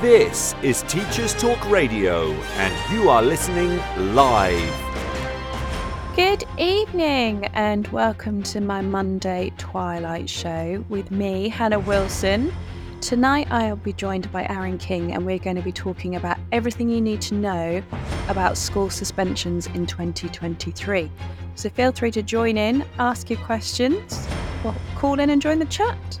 This is Teachers Talk Radio, and you are listening live. Good evening, and welcome to my Monday Twilight Show with me, Hannah Wilson. Tonight, I'll be joined by Aaron King, and we're going to be talking about everything you need to know about school suspensions in 2023. So feel free to join in, ask your questions, or call in and join the chat.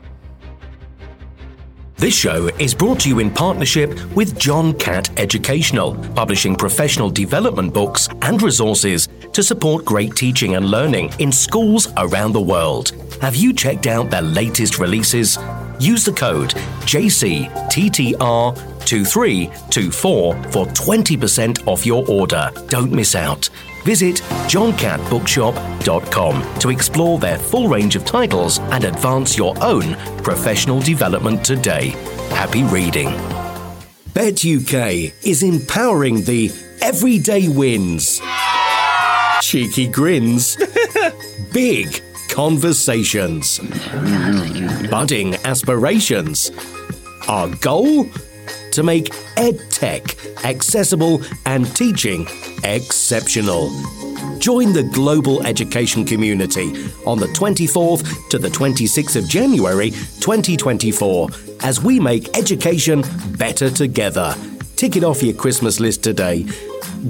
This show is brought to you in partnership with John Catt Educational, publishing professional development books and resources to support great teaching and learning in schools around the world. Have you checked out their latest releases? Use the code JCTTR2324 for 20% off your order. Don't miss out. Visit johncattbookshop.com to explore their full range of titles and advance your own professional development today. Happy reading. Bett UK is empowering the everyday wins, cheeky grins, big conversations, budding aspirations. Our goal? To make EdTech accessible and teaching exceptional. Join the global education community on the 24th to the 26th of January 2024 as we make education better together. Ticket off your Christmas list today.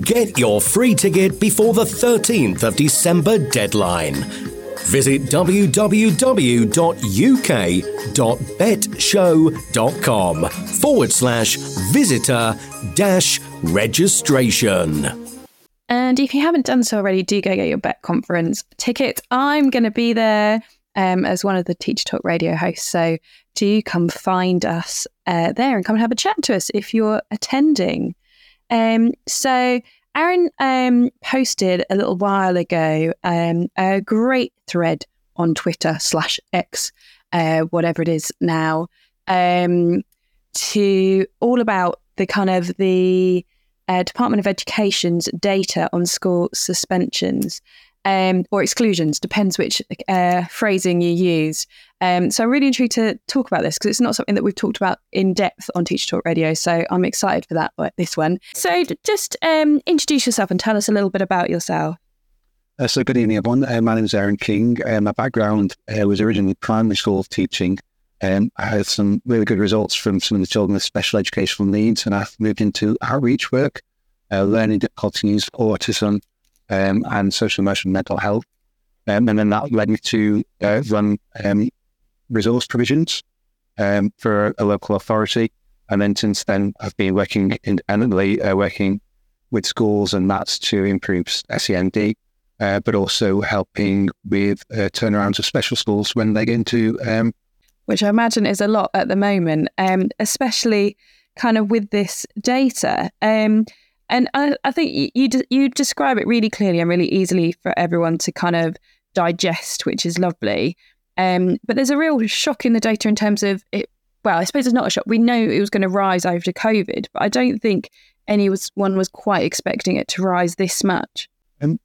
Get your free ticket before the 13th of December deadline. Visit www.uk.bettshow.com forward slash visitor dash registration. And if you haven't done so already, do go get your Bett Conference ticket. I'm going to be there um, as one of the Teach Talk radio hosts. So do come find us uh, there and come and have a chat to us if you're attending. Um, so Aaron um, posted a little while ago um, a great thread on Twitter slash X, uh, whatever it is now, um, to all about the kind of the uh, Department of Education's data on school suspensions um, or exclusions, depends which uh, phrasing you use. Um, so I'm really intrigued to talk about this because it's not something that we've talked about in depth on Teach Talk Radio. So I'm excited for that, this one. So just um, introduce yourself and tell us a little bit about yourself. Uh, so good evening, everyone. Uh, my name is Aaron King. Uh, my background uh, was originally primary school teaching. Um, I had some really good results from some of the children with special educational needs, and I've moved into outreach work, uh, learning difficulties, autism, um, and social emotional mental health. Um, and then that led me to uh, run um, resource provisions um, for a local authority. And then since then, I've been working independently, uh, working with schools and that's to improve SEND, uh, but also helping with uh, turnarounds of special schools when they get into. Um, Which I imagine is a lot at the moment, um, especially kind of with this data. And I, I think you, you, you describe it really clearly and really easily for everyone to kind of digest, which is lovely. Um, but there's a real shock in the data in terms of it. Well, I suppose it's not a shock. We know it was going to rise after COVID, but I don't think anyone was quite expecting it to rise this much. Um,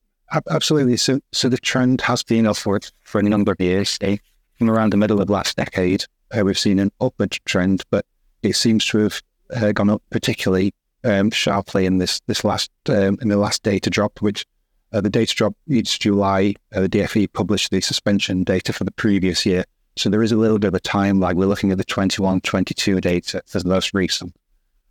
absolutely. So, so the trend has been upward for a number of years. Eh? From around the middle of last decade, uh, we've seen an upward trend, but it seems to have uh, gone up particularly um, sharply in this this last um, in the last data drop, which uh, the data drop each July, uh, the DFE published the suspension data for the previous year. So there is a little bit of a time lag. We're looking at the 21 22 data for the most recent.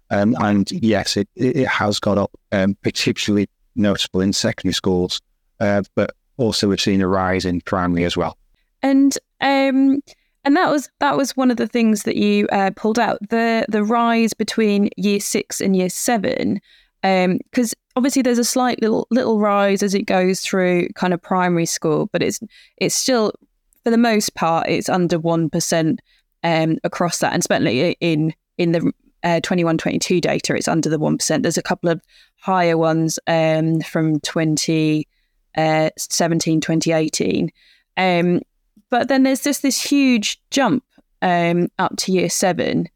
Um, and yes, it, it has got up, um, particularly notable in secondary schools, uh, but also we've seen a rise in primary as well. And um, and that was that was one of the things that you uh, pulled out the the rise between year six and year seven, because um, obviously there's a slight little little rise as it goes through kind of primary school, but it's it's still for the most part it's under one percent um, across that, and certainly in in the uh, 21 22 data, it's under the 1%. There's a couple of higher ones um, from 2017, uh, 2018. Um, but then there's just this huge jump um, up to year seven.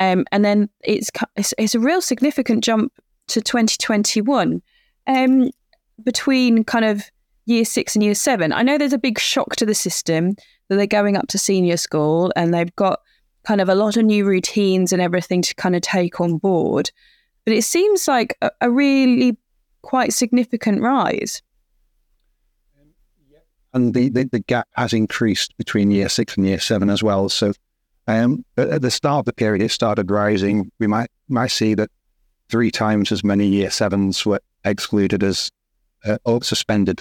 Um, and then it's, it's, it's a real significant jump to 2021 um, between kind of year six and year seven. I know there's a big shock to the system that they're going up to senior school and they've got kind of a lot of new routines and everything to kind of take on board. But it seems like a, a really quite significant rise. And the, the, the, gap has increased between year six and year seven as well. So um, at the start of the period, it started rising. We might might see that three times as many year sevens were excluded as uh, or suspended,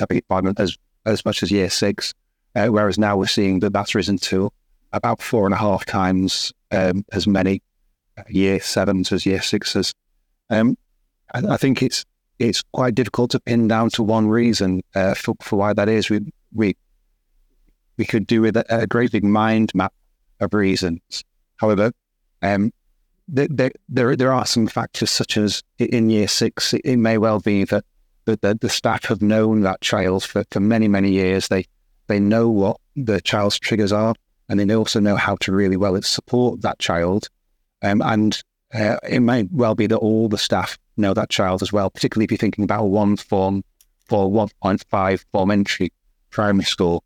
as as much as year six. Uh, whereas now we're seeing that that's risen to about four and a half times um, as many year sevens as year sixes. Um, I, I, think it's it's quite difficult to pin down to one reason uh, for, for why that is. We we we could do with a, a great big mind map of reasons. However, um, there, there, there are some factors such as in year six, it, may well be that the, the, the, staff have known that child for, for many, many years. They they know what the child's triggers are, and they also know how to really well support that child. Um, and uh, it may well be that all the staff know that child as well, particularly if you're thinking about one form for 1.5 form entry primary school.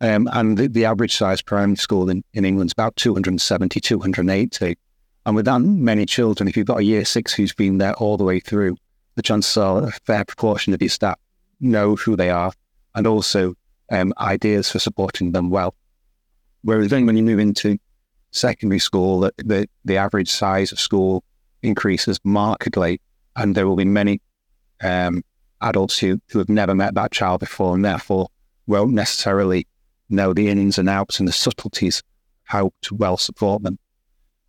Um, and the, the, average size primary school in, in England is about 270, 280. And with that many children, if you've got a year six who's been there all the way through, the chances are a fair proportion of your staff know who they are and also um, ideas for supporting them well. Whereas then when you move into secondary school, the, the, the average size of school increases markedly, and there will be many um, adults who, who have never met that child before and therefore won't necessarily know the ins and outs and the subtleties how to well support them.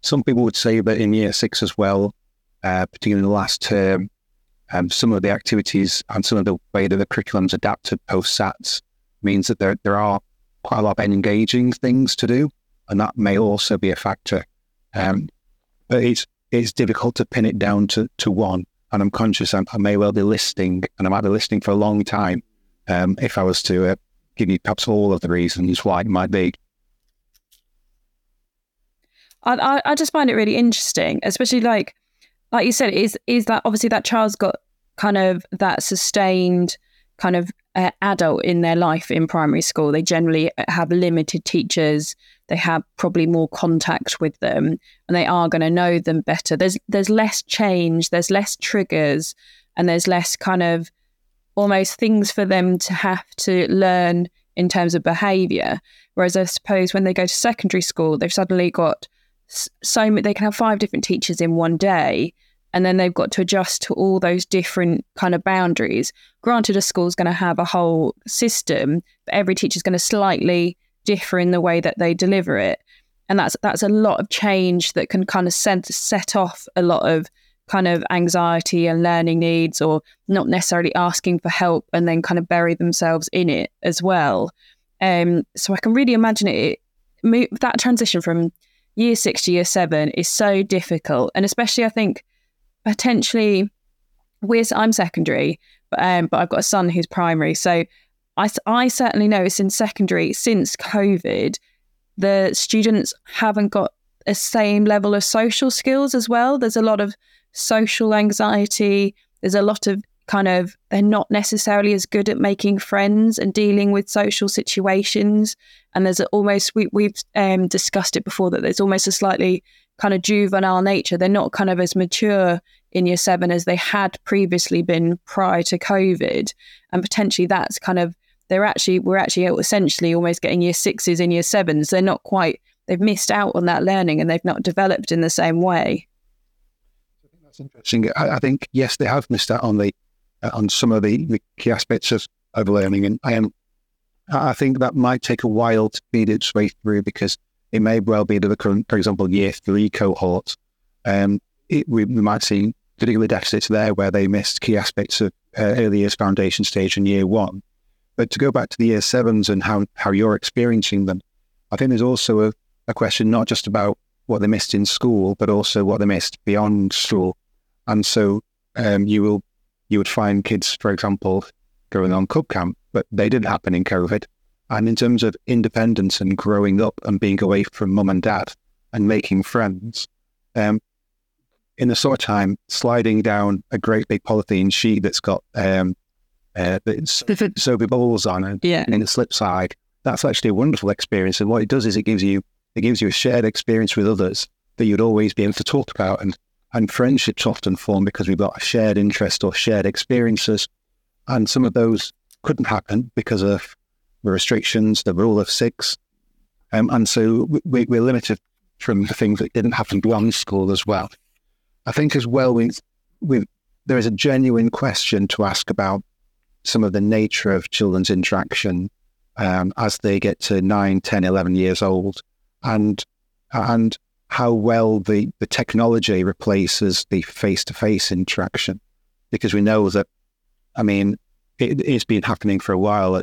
Some people would say that in year six as well, uh, particularly in the last term, um, some of the activities and some of the way that the curriculum's adapted post SATs means that there, there are quite a lot of engaging things to do, and that may also be a factor. Um, but it's it's difficult to pin it down to, to one. And I'm conscious I'm, i may well be listing, and I might be listing for a long time um, if I was to uh, give you perhaps all of the reasons why it might be. I, I just find it really interesting, especially like like you said, is is that obviously that child's got kind of that sustained kind of uh, adult in their life in primary school. They generally have limited teachers. They have probably more contact with them, and they are going to know them better. There's there's less change. There's less triggers, and there's less kind of almost things for them to have to learn in terms of behaviour. Whereas I suppose when they go to secondary school, they've suddenly got so they can have five different teachers in one day and then they've got to adjust to all those different kind of boundaries granted a school's going to have a whole system but every teacher's going to slightly differ in the way that they deliver it and that's that's a lot of change that can kind of set, set off a lot of kind of anxiety and learning needs or not necessarily asking for help and then kind of bury themselves in it as well um, so i can really imagine it, it that transition from year six to year seven is so difficult. And especially, I think, potentially, we're, I'm secondary, but, um, but I've got a son who's primary. So I, I certainly notice in secondary, since COVID, the students haven't got the same level of social skills as well. There's a lot of social anxiety. There's a lot of kind of they're not necessarily as good at making friends and dealing with social situations. And there's almost we, we've um, discussed it before that there's almost a slightly kind of juvenile nature. They're not kind of as mature in year seven as they had previously been prior to covid. And potentially that's kind of they're actually we're actually essentially almost getting year sixes in year sevens. They're not quite they've missed out on that learning and they've not developed in the same way interesting I, I think yes they have missed out on the uh, on some of the, the key aspects of, of learning. And I am, I think that might take a while to feed its way through because it may well be that the current, for example, year three cohort, um, it, we, we, might see particular deficits there where they missed key aspects of uh, early years foundation stage in year one. But to go back to the year sevens and how, how you're experiencing them, I think there's also a, a question not just about what they missed in school, but also what they missed beyond school. And so um, you will you would find kids, for example, going on cub camp, but they didn't happen in COVID. And in terms of independence and growing up and being away from mum and dad and making friends, um, in the sort of time, sliding down a great big polythene sheet that's got um, uh, soapy bubbles on it, yeah. in the slip side, that's actually a wonderful experience. And what it does is it gives you it gives you a shared experience with others that you'd always be able to talk about. And and friendships often form because we've got a shared interest or shared experiences. And some of those couldn't happen because of the restrictions, the rule of six. Um, and so we, we're limited from the things that didn't happen beyond school as well. I think as well, we, we, there is a genuine question to ask about some of the nature of children's interaction um, as they get to 9, 10, 11 years old and, and how well the, the technology replaces the face-to-face interaction. Because we know that, I mean, it, it's been happening for a while.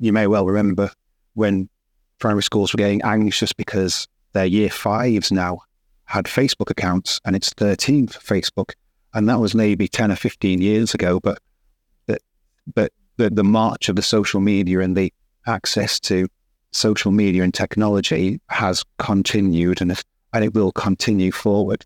You may well remember when primary schools were getting anxious because their year fives now had Facebook accounts and it's 13 for Facebook. And that was maybe 10 or 15 years ago. But, but, but the, the march of the social media and the access to social media and technology has continued and, and it will continue forward.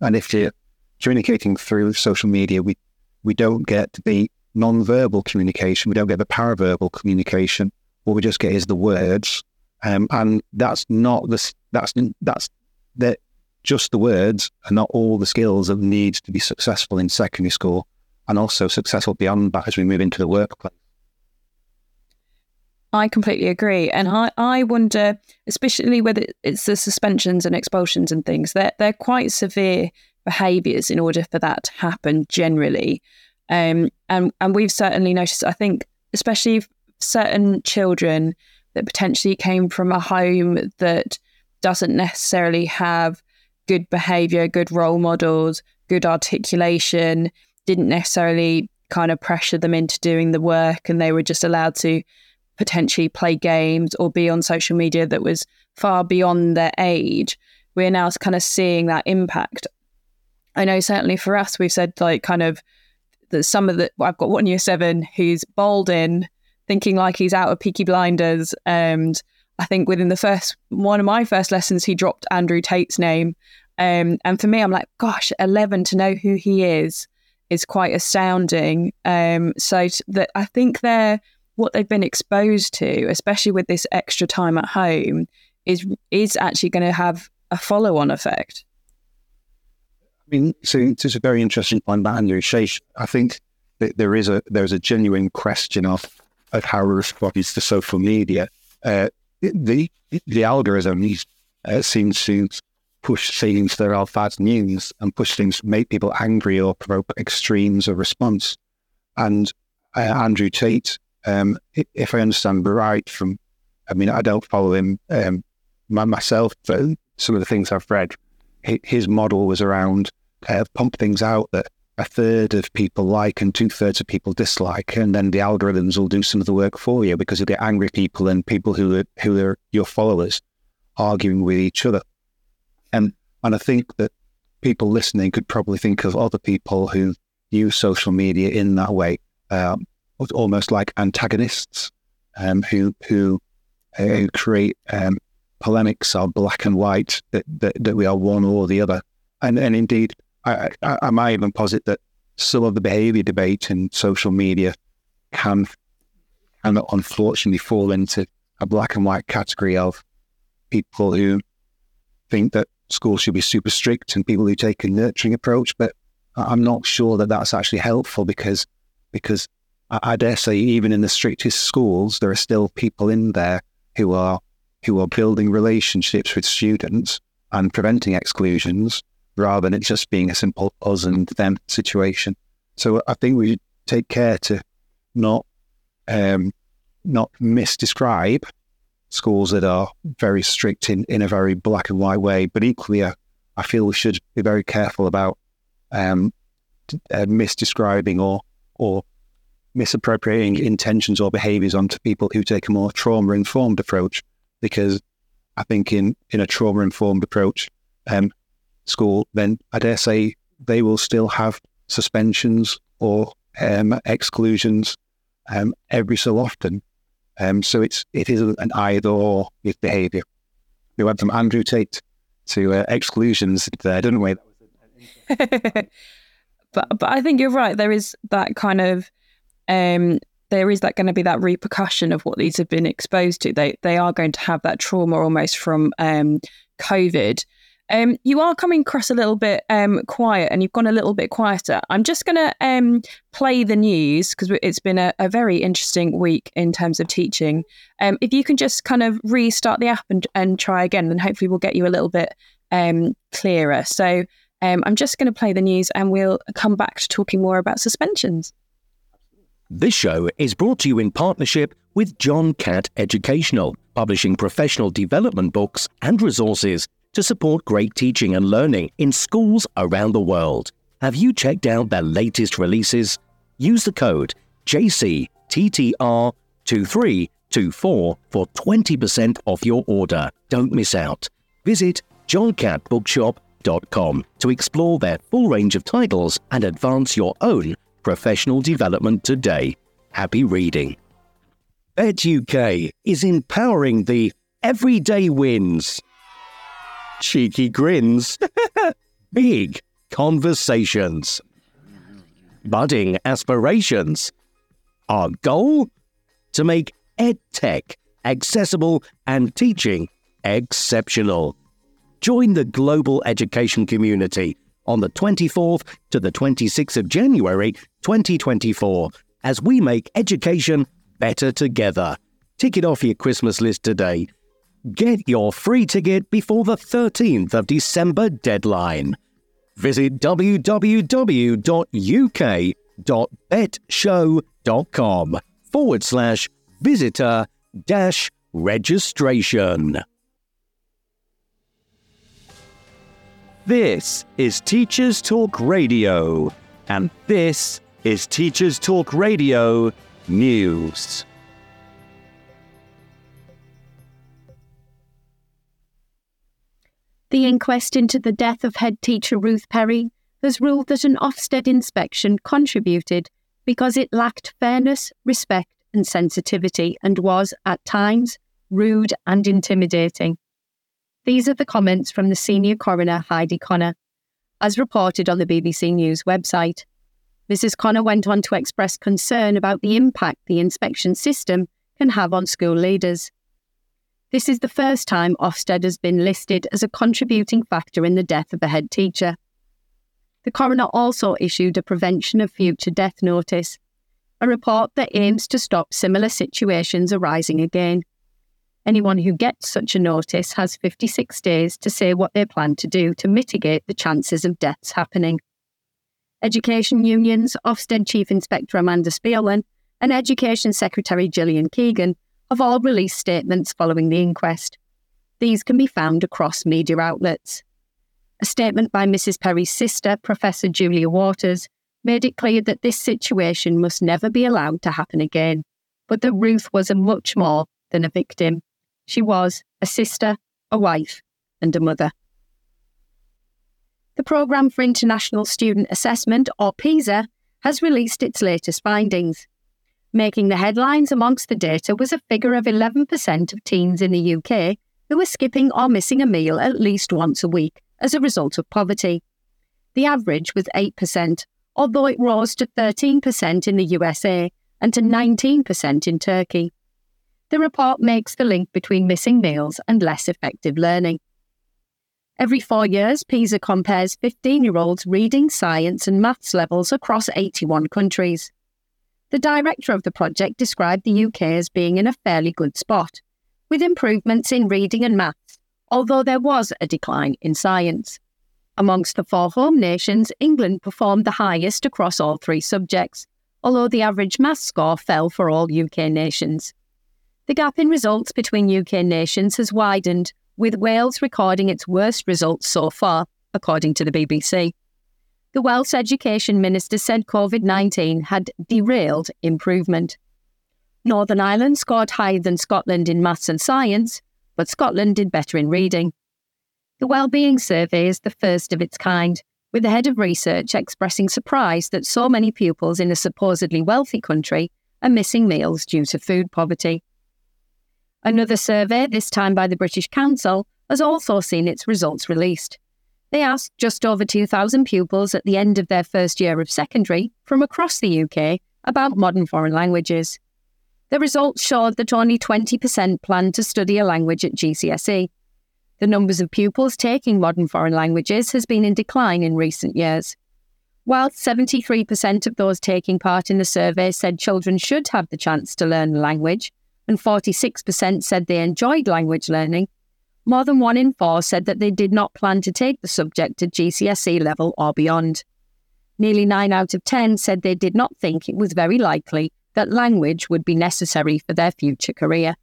And if you're communicating through social media, we, we don't get the non-verbal communication. We don't get the paraverbal communication. What we just get is the words, um, and that's not the that's that's that just the words and not all the skills that need to be successful in secondary school, and also successful beyond that as we move into the workplace. I completely agree, and I, I wonder, especially whether it's the suspensions and expulsions and things, they're they're quite severe behaviours in order for that to happen generally. Um, and and we've certainly noticed. I think, especially certain children that potentially came from a home that doesn't necessarily have good behaviour, good role models, good articulation, didn't necessarily kind of pressure them into doing the work, and they were just allowed to potentially play games or be on social media that was far beyond their age. We're now kind of seeing that impact. I know certainly for us, we've said like kind of that some of the I've got one year seven who's bowled in, thinking like he's out of Peaky Blinders, and I think within the first one of my first lessons, he dropped Andrew Tate's name, um, and for me, I'm like, gosh, eleven to know who he is is quite astounding. Um, so that I think they're what they've been exposed to, especially with this extra time at home, is is actually going to have a follow on effect. I mean, so it's a very interesting point Andrew Sheish. I think that there is a there's a genuine question of of how we respond to social media. Uh, the the algorithm uh, seems to push things that are bad news and push things make people angry or provoke extremes of response. And uh, Andrew Tate, um, if I understand right, from I mean I don't follow him um, myself, but some of the things I've read, his model was around uh, pump things out that a third of people like and two thirds of people dislike, and then the algorithms will do some of the work for you because you get angry people and people who are who are your followers arguing with each other. And and I think that people listening could probably think of other people who use social media in that way, um, almost like antagonists, um, who who uh, create um, polemics are black and white that, that that we are one or the other, and and indeed I, I, I might even posit that some of the behaviour debate in social media can, can unfortunately fall into a black and white category of people who think that schools should be super strict and people who take a nurturing approach. But I'm not sure that that's actually helpful because because I, I dare say even in the strictest schools there are still people in there who are who are building relationships with students and preventing exclusions rather than it just being a simple us and them situation. So I think we take care to not um, not misdescribe schools that are very strict in, in a very black and white way, but equally, uh, I feel we should be very careful about um, uh, misdescribing or or misappropriating intentions or behaviours onto people who take a more trauma informed approach, because I think in in a trauma informed approach um, school, then I dare say they will still have suspensions or um, exclusions um, every so often. Um, so it's it is an either or with behaviour. We went from Andrew Tate to uh, exclusions there, didn't we? but but I think you're right. There is that kind of um, there is that going to be that repercussion of what these have been exposed to. They they are going to have that trauma almost from um, COVID. Um, you are coming across a little bit um, quiet and you've gone a little bit quieter. I'm just going to um, play the news because it's been a, a, very interesting week in terms of teaching. Um, if you can just kind of restart the app and, and try again, then hopefully we'll get you a little bit um, clearer. So I'm just going to play the news and we'll come back to talking more about suspensions. This show is brought to you in partnership with John Catt Educational, publishing professional development books and resources to support great teaching and learning in schools around the world. Have you checked out their latest releases? Use the code JCTTR2324 for 20% off your order. Don't miss out. Visit johncattbookshop.com to explore their full range of titles and advance your own professional development today. Happy reading. Bett UK is empowering the everyday wins cheeky grins, big conversations, budding aspirations. Our goal? To make EdTech accessible and teaching exceptional. Join the global education community on the 24th to the 26th of January 2024 as we make education better together. Tick it off your Christmas list today Get your free ticket before the 13th of December deadline. Visit www.uk.bettshow.com forward slash visitor dash registration. This is Teachers Talk Radio, and this is Teachers Talk Radio News. The inquest into the death of head teacher Ruth Perry has ruled that an Ofsted inspection contributed because it lacked fairness, respect, and sensitivity and was, at times, rude and intimidating. These are the comments from the senior coroner Heidi Connor, as reported on the BBC News website. Mrs. Connor went on to express concern about the impact the inspection system can have on school leaders. This is the first time Ofsted has been listed as a contributing factor in the death of a head teacher. The coroner also issued a prevention of future death notice, a report that aims to stop similar situations arising again. Anyone who gets such a notice has 56 days to say what they plan to do to mitigate the chances of deaths happening. Education unions, Ofsted Chief Inspector Amanda Spielman, and Education Secretary Gillian Keegan have all released statements following the inquest. These can be found across media outlets. A statement by Mrs. Perry's sister, Professor Julia Waters, made it clear that this situation must never be allowed to happen again, but that Ruth was a much more than a victim. She was a sister, a wife, and a mother. The Programme for International Student Assessment, or PISA, has released its latest findings. Making the headlines amongst the data was a figure of 11% of teens in the UK who were skipping or missing a meal at least once a week as a result of poverty. The average was 8%, although it rose to 13% in the USA and to 19% in Turkey. The report makes the link between missing meals and less effective learning. Every four years, PISA compares 15 year olds' reading, science, and maths levels across 81 countries. The director of the project described the UK as being in a fairly good spot, with improvements in reading and maths, although there was a decline in science. Amongst the four home nations, England performed the highest across all three subjects, although the average maths score fell for all UK nations. The gap in results between UK nations has widened, with Wales recording its worst results so far, according to the BBC. The Welsh Education Minister said COVID 19 had derailed improvement. Northern Ireland scored higher than Scotland in maths and science, but Scotland did better in reading. The Wellbeing Survey is the first of its kind, with the head of research expressing surprise that so many pupils in a supposedly wealthy country are missing meals due to food poverty. Another survey, this time by the British Council, has also seen its results released. They asked just over 2,000 pupils at the end of their first year of secondary from across the UK about modern foreign languages. The results showed that only 20% planned to study a language at GCSE. The numbers of pupils taking modern foreign languages has been in decline in recent years. While 73% of those taking part in the survey said children should have the chance to learn a language, and 46% said they enjoyed language learning, more than one in four said that they did not plan to take the subject at GCSE level or beyond. Nearly 9 out of 10 said they did not think it was very likely that language would be necessary for their future career.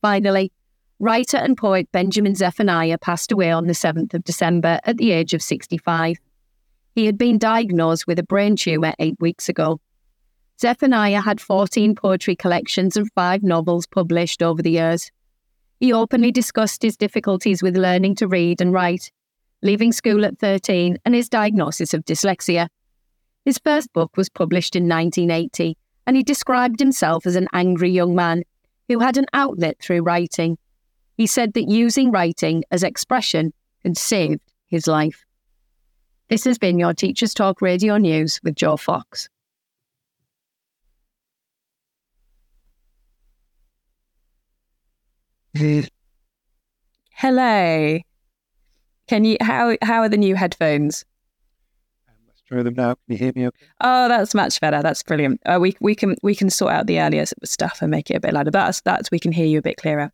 Finally, writer and poet Benjamin Zephaniah passed away on the 7th of December at the age of 65. He had been diagnosed with a brain tumour eight weeks ago. Zephaniah had 14 poetry collections and five novels published over the years. He openly discussed his difficulties with learning to read and write, leaving school at 13, and his diagnosis of dyslexia. His first book was published in 1980, and he described himself as an angry young man who had an outlet through writing. He said that using writing as expression had saved his life. This has been your Teachers Talk Radio News with Joe Fox. Hello. Can you how how are the new headphones? let's try them now. Can you hear me okay? Oh, that's much better. That's brilliant. Uh, we we can we can sort out the earlier stuff and make it a bit louder. That's that's we can hear you a bit clearer.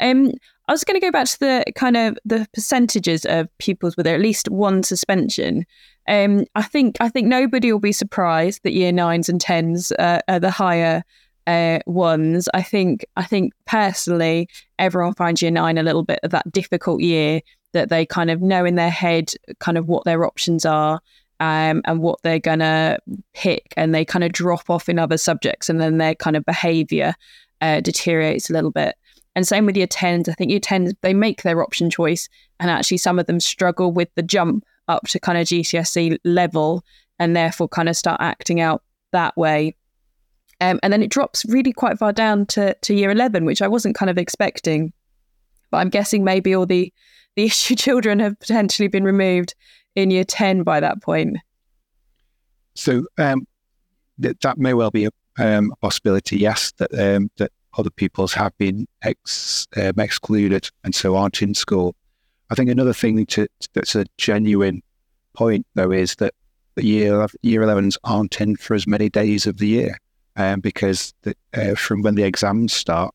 Um, I was going to go back to the kind of the percentages of pupils with at least one suspension. Um, I think I think nobody will be surprised that year nines and tens uh, are the higher uh, ones. I think I think personally, everyone finds year nine a little bit of that difficult year that they kind of know in their head kind of what their options are um, and what they're gonna pick, and they kind of drop off in other subjects, and then their kind of behaviour uh, deteriorates a little bit. And same with year tens. I think year tens they make their option choice, and actually some of them struggle with the jump up to kind of GCSE level, and therefore kind of start acting out that way. Um, and then it drops really quite far down to, to year 11, which I wasn't kind of expecting. But I'm guessing maybe all the, the issue children have potentially been removed in year 10 by that point. So um, th- that may well be a, um, possibility, yes, that um, that other pupils have been ex, um, excluded and so aren't in school. I think another thing to, that's a genuine point, though, is that the year year 11s aren't in for as many days of the year um, because the, uh, from when the exams start,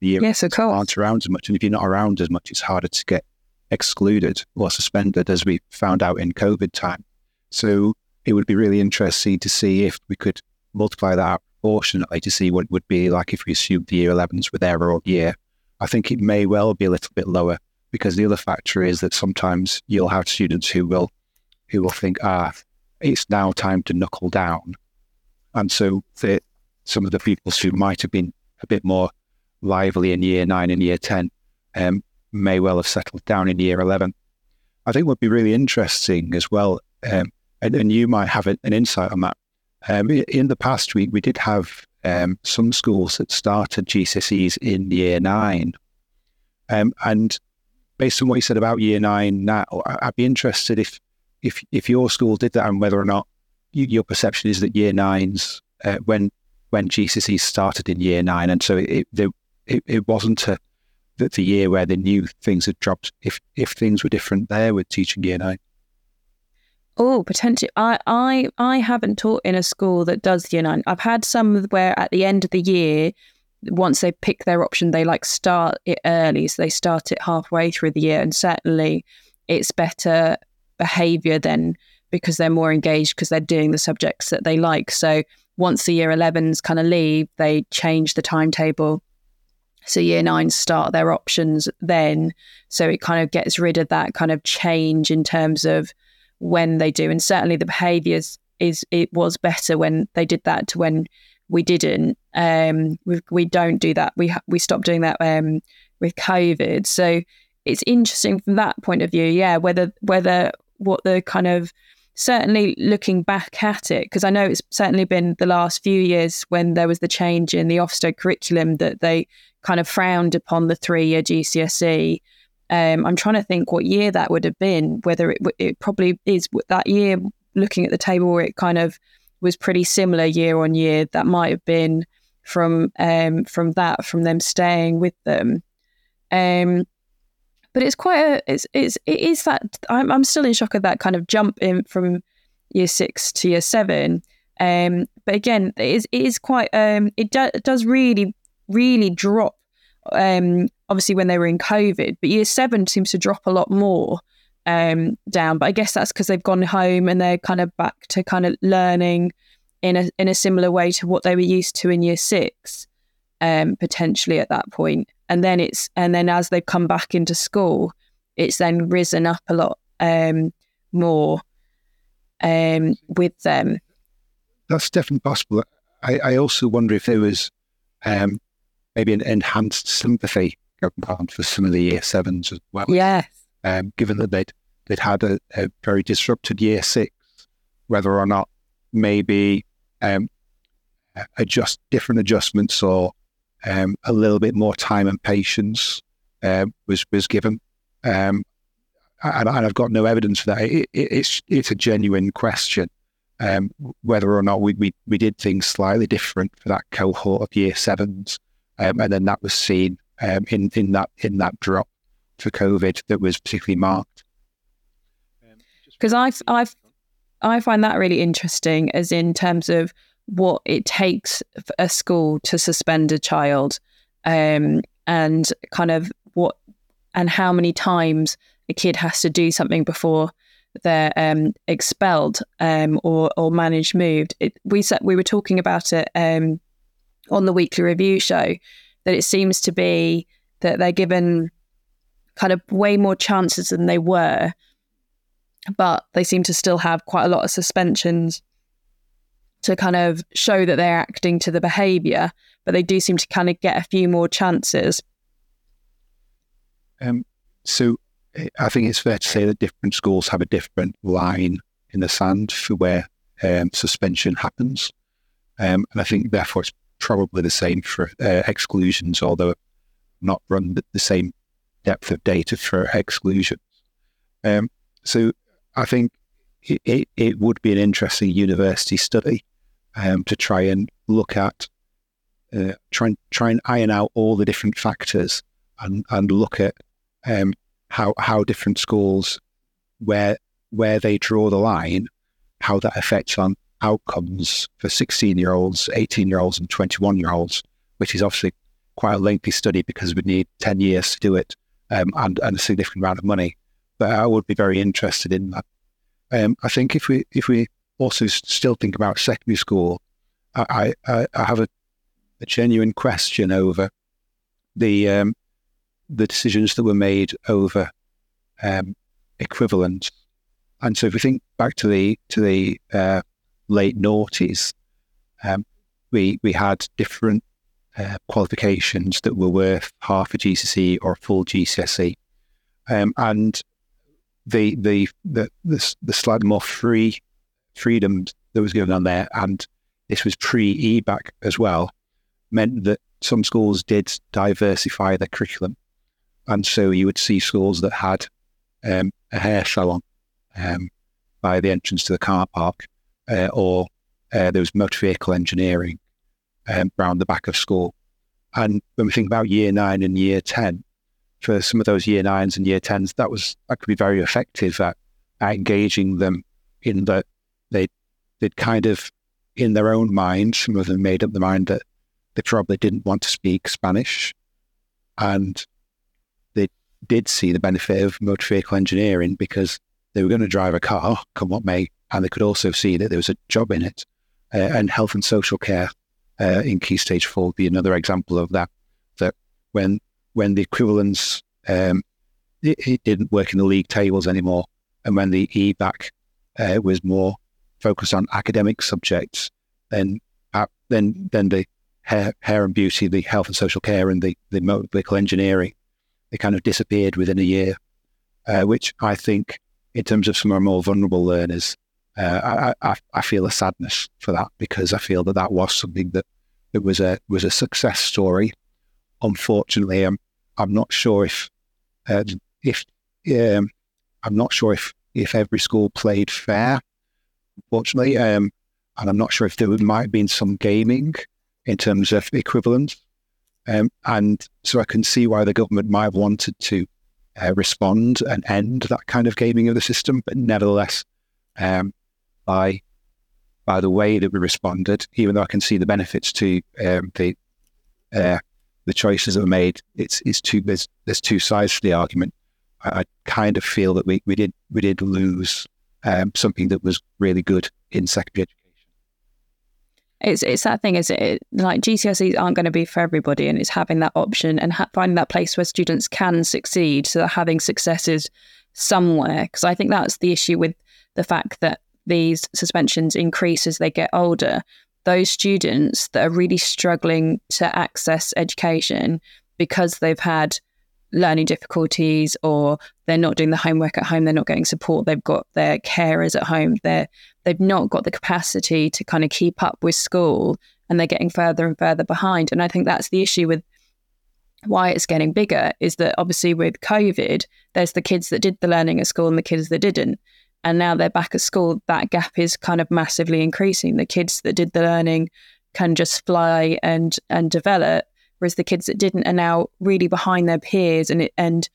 the year yes, of course. aren't around as much. And if you're not around as much, it's harder to get excluded or suspended, as we found out in COVID time. So it would be really interesting to see if we could multiply that proportionately to see what it would be like if we assumed the year 11s were there all year. I think it may well be a little bit lower because the other factor is that sometimes you'll have students who will who will think, ah, it's now time to knuckle down. And so the, some of the people who might have been a bit more lively in year nine and year 10 um, may well have settled down in year 11. I think would be really interesting as well, um, and, and, you might have an insight on that. Um, in the past week, we did have um, some schools that started GCSEs in year nine. Um, and based on what you said about year nine now, I'd be interested if, if, if your school did that and whether or not you, your perception is that year nines, uh, when when GCSE started in year nine, and so it it, it wasn't a, the, the year where the new things had dropped. If if things were different there with teaching year nine. Oh, potentially. I, I I haven't taught in a school that does year nine. I've had some where at the end of the year, once they pick their option, they like start it early, so they start it halfway through the year, and certainly it's better behaviour than because they're more engaged because they're doing the subjects that they like. So once the year 11s kind of leave, they change the timetable. So year nines start their options then. So it kind of gets rid of that kind of change in terms of when they do. And certainly the behaviours is it was better when they did that to when we didn't. Um, we, we don't do that. We we stopped doing that um, with COVID. So it's interesting from that point of view, yeah, whether whether what the kind of certainly looking back at it, because I know it's certainly been the last few years when there was the change in the Ofsted curriculum that they kind of frowned upon the three year GCSE. Um, I'm trying to think what year that would have been, whether it, it probably is that year, looking at the table where it kind of was pretty similar year on year. That might have been from um, from that, from them staying with them. Um, but it's quite a it's it's it is that I'm I'm still in shock of that kind of jump in from year six to year seven. Um, but again, it is it is quite um, it, do, it does really really drop. Um, obviously when they were in COVID, but year seven seems to drop a lot more um, down. But I guess that's because they've gone home and they're kind of back to kind of learning in a in a similar way to what they were used to in year six, um, potentially at that point. And then it's and then as they come back into school, it's then risen up a lot um, more um, with them. That's definitely possible. I, I also wonder if there was um, maybe an enhanced sympathy going for some of the year sevens as well. Yes. Um, given that they'd they'd had a, a, very disrupted year six, whether or not maybe um, adjust different adjustments or um, a little bit more time and patience uh, was was given. Um, and, and, I've got no evidence for that. It, it, it's it's a genuine question um, whether or not we, we we did things slightly different for that cohort of year sevens, um, and then that was seen um, in in that in that drop for COVID that was particularly marked. Because I've I've I find that really interesting, as in terms of what it takes for a school to suspend a child, um, and kind of what and how many times a kid has to do something before they're um, expelled um, or or managed moved. It, we said we were talking about it um, on the weekly review show that it seems to be that they're given kind of way more chances than they were but they seem to still have quite a lot of suspensions to kind of show that they're acting to the behaviour, but they do seem to kind of get a few more chances. Um, so I think it's fair to say that different schools have a different line in the sand for where um, suspension happens. Um, and I think therefore it's probably the same for uh, exclusions, although not run the same depth of data for exclusions. Um, so I think it, it, it, would be an interesting university study um, to try and look at, uh, try and try and iron out all the different factors and, and look at um, how how different schools where where they draw the line, how that affects on outcomes for 16 year olds, 18 year olds, and 21 year olds, which is obviously quite a lengthy study because we need 10 years to do it um, and, and a significant amount of money but I would be very interested in that. Um, I think if we if we also still think about secondary school, I I, I have a, a, genuine question over the um, the decisions that were made over um, equivalent. And so, if we think back to the to the uh, late noughties, um, we we had different uh, qualifications that were worth half a GCSE or a full GCSE, um, and the the the the, the slightly more free freedom that was given on there, and this was pre EBacc as well, meant that some schools did diversify their curriculum, and so you would see schools that had um, a hair salon um, by the entrance to the car park, uh, or uh, there was motor vehicle engineering um, around the back of school. And when we think about year nine and year ten, for some of those year nines and year tens, that was that could be very effective at, at engaging them in that they they'd kind of in their own mind, some of them made up the mind that they probably didn't want to speak Spanish, and they did see the benefit of motor vehicle engineering because they were going to drive a car, come what may, and they could also see that there was a job in it. Uh, and health and social care uh, in Key Stage Four would be another example of that. That when when the equivalence um, it, it, didn't work in the league tables anymore, and when the EBacc uh, was more focused on academic subjects, then uh, then then the hair, hair and beauty, the health and social care, and the the vehicle engineering they kind of disappeared within a year, uh, which I think, in terms of some of our more vulnerable learners, uh, I, I, I, feel a sadness for that because I feel that that was something that, that was a was a success story. Unfortunately, I'm I'm not sure if uh, if um, I'm not sure if if every school played fair. Unfortunately, um, and I'm not sure if there might have been some gaming in terms of equivalent. Um, and so I can see why the government might have wanted to uh, respond and end that kind of gaming of the system. But nevertheless, um, by by the way that we responded, even though I can see the benefits to um, the uh, the choices that were made, it's it's two there's there's two sides to the argument. I, I kind of feel that we, we did we did lose um, something that was really good in secondary education. It's it's that thing is it? Like GCSEs aren't going to be for everybody and it's having that option and ha- finding that place where students can succeed so that having successes somewhere. Because I think that's the issue with the fact that these suspensions increase as they get older those students that are really struggling to access education because they've had learning difficulties or they're not doing the homework at home they're not getting support they've got their carers at home they're they've not got the capacity to kind of keep up with school and they're getting further and further behind. And i think that's the issue with why it's getting bigger is that obviously with covid there's the kids that did the learning at school and the kids that didn't and now they're back at school that gap is kind of massively increasing. The kids that did the learning can just fly and and develop whereas the kids that didn't are now really behind their peers and and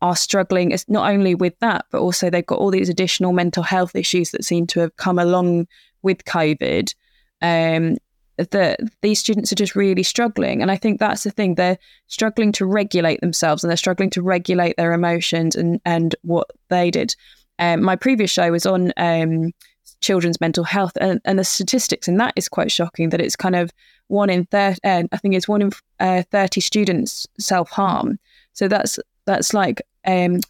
are struggling It's not only with that but also they've got all these additional mental health issues that seem to have come along with covid um, that these students are just really struggling. And i think that's the thing they're struggling to regulate themselves and they're struggling to regulate their emotions and and what they did um, my previous show was on um, children's mental health and, and the statistics in that is quite shocking that it's kind of one in 30, uh, I think it's one in uh, 30 students self harm. So that's that's like um,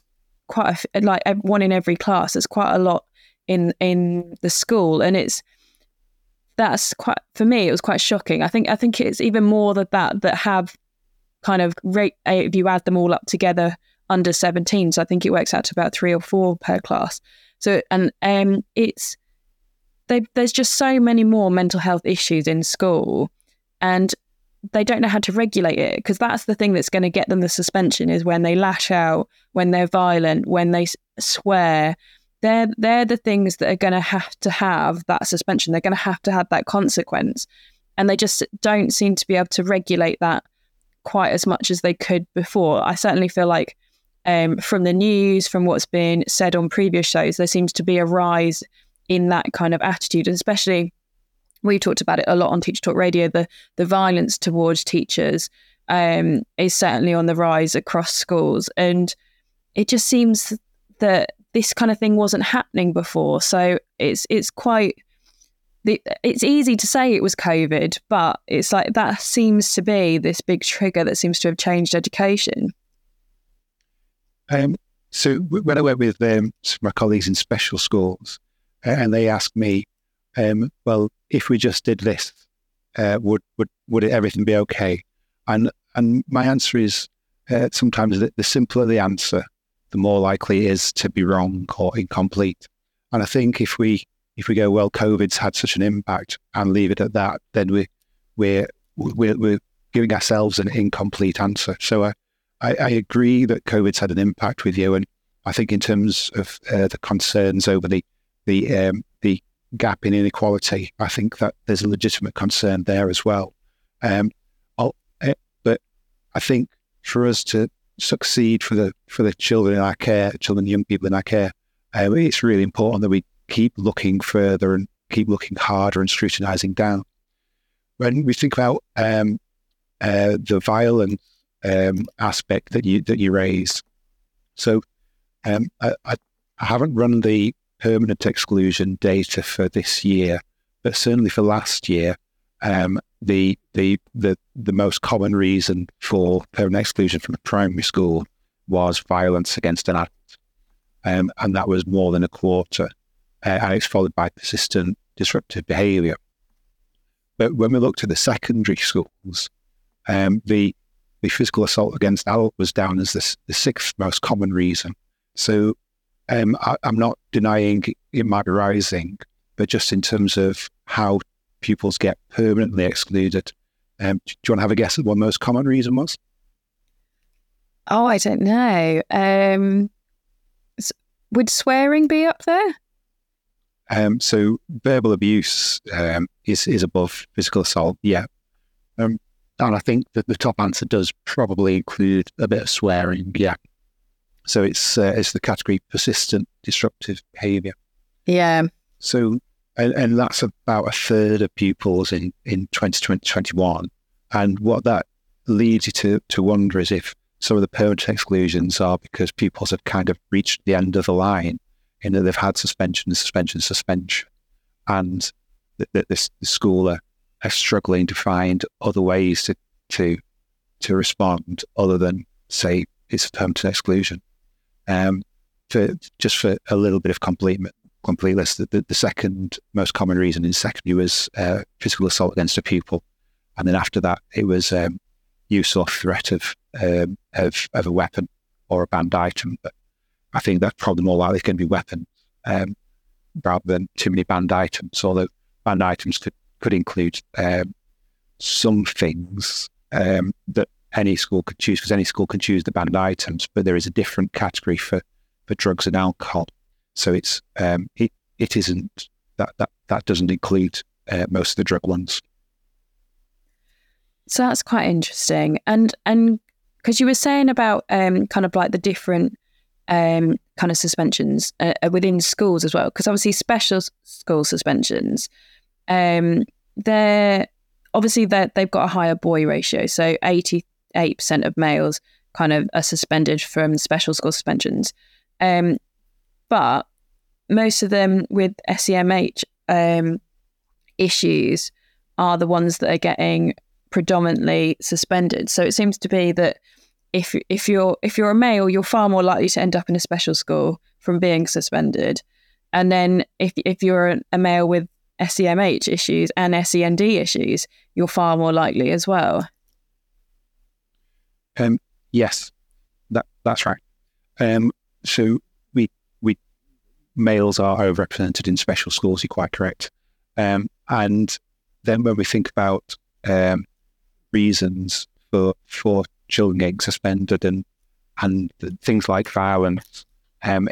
quite a, like one in every class. It's quite a lot in in the school, and it's that's quite for me. It was quite shocking. I think I think it's even more that that that have kind of rate if you add them all up together under 17 so i think it works out to about three or four per class so and um it's they, there's just so many more mental health issues in school and they don't know how to regulate it because that's the thing that's going to get them the suspension is when they lash out, when they're violent, when they swear. They're they're the things that are going to have to have that suspension. They're going to have to have that consequence, and they just don't seem to be able to regulate that quite as much as they could before. I certainly feel like um, from the news, from what's been said on previous shows, there seems to be a rise in that kind of attitude, and especially we talked about it a lot on Teacher Talk Radio. The the violence towards teachers um, is certainly on the rise across schools, and it just seems that this kind of thing wasn't happening before. So it's it's quite it's easy to say it was COVID, but it's like that seems to be this big trigger that seems to have changed education. Um, so when I work with um, my colleagues in special schools, and they ask me, um, well, if we just did this, uh, would would would everything be okay? And and my answer is uh, sometimes the, the simpler the answer, the more likely it is to be wrong or incomplete. And I think if we if we go well, COVID's had such an impact and leave it at that, then we we're we're, we're giving ourselves an incomplete answer. So I, I, agree that COVID's had an impact with you, and I think in terms of uh, the concerns over the the um, the gap in inequality. I think that there's a legitimate concern there as well. Um, eh, but I think for us to succeed for the for the children in our care, children and young people in our care, um, it's really important that we keep looking further and keep looking harder and scrutinising down. When we think about um, uh, the violent um, aspect that you that you raised, so um, I, I, haven't run the permanent exclusion data for this year, but certainly for last year, um, the, the the the most common reason for permanent exclusion from a primary school was violence against an adult, um, and that was more than a quarter, uh, and it's followed by persistent disruptive behaviour. But when we look to the secondary schools, um, the the physical assault against adult was down as the, the sixth most common reason. So um, I, am not denying it might be rising, but just in terms of how pupils get permanently excluded, um, do you want to have a guess at what the most common reason was? Oh, I don't know. Um, would swearing be up there? Um, so verbal abuse um, is is above physical assault. Yeah, um, and I think that the top answer does probably include a bit of swearing. Yeah, so it's uh, it's the category persistent disruptive behaviour. Yeah. So and, and that's about a third of pupils in in 2021. And what that leads you to to wonder is if some of the permanent exclusions are because pupils have kind of reached the end of the line in that they've had suspension, suspension, suspension, and that, that this the school are, are struggling to find other ways to to to respond other than say it's a permanent exclusion. Um, for just for a little bit of complete completeness, the, the, the second most common reason in secondary was uh, physical assault against a pupil, and then after that it was um, use or threat of, um, of, of a weapon or a banned item. But I think that's probably more likely going to be weapons um, rather than too many banned items. Although banned items could could include um, some things um, that any school could choose because any school can choose the banned items, but there is a different category for, for drugs and alcohol. So it's um, it it isn't that that that doesn't include uh, most of the drug ones. So that's quite interesting. And and because you were saying about um, kind of like the different um, kind of suspensions uh, uh within schools as well, because obviously special school suspensions, um, they're obviously they they've got a higher boy ratio. So eighty eight percent of males kind of are suspended from special school suspensions, um, but most of them with SEMH um, issues are the ones that are getting predominantly suspended. So it seems to be that if if you're if you're a male, you're far more likely to end up in a special school from being suspended. And then if if you're a male with SEMH issues and SEND issues, you're far more likely as well. Um, yes, that that's right. Um, so we we males are overrepresented in special schools. You're quite correct. Um, and then when we think about um, reasons for for children getting suspended and and things like violence. Um,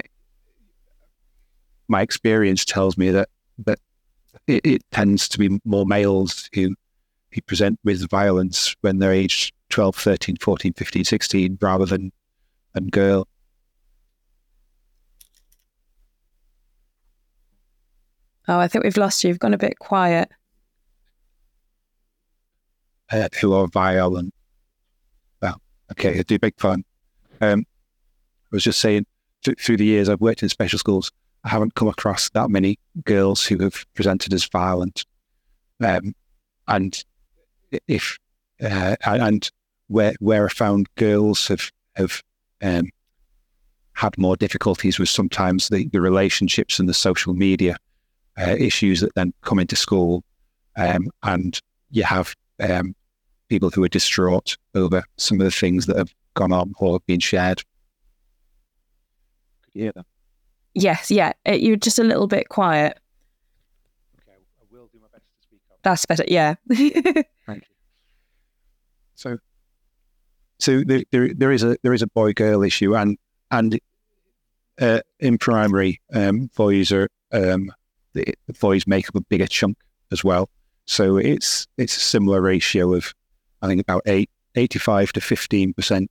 my experience tells me that that it, it, tends to be more males who who present with violence when they're aged 12, 13, 14, 15, 16 rather than than girl. Oh, I think we've lost you. You've gone a bit quiet uh, who are violent. Well, okay, I do big fun. Um, I was just saying, th- through the years I've worked in special schools, I haven't come across that many girls who have presented as violent. Um, and if uh, and where where I found girls have have um, had more difficulties with sometimes the, the relationships and the social media uh, issues that then come into school, um, and you have um, people who are distraught over some of the things that have gone on or have been shared. That? Yes, yeah. It, uh, you're just a little bit quiet. Okay, I will do my best to speak up. That's better. Yeah. Thank you. So, so there, there, there is a there is a boy girl issue, and and uh, in primary, um, boys are um, the, the boys make up a bigger chunk as well. So it's it's a similar ratio of I think about eight, 85 to 15%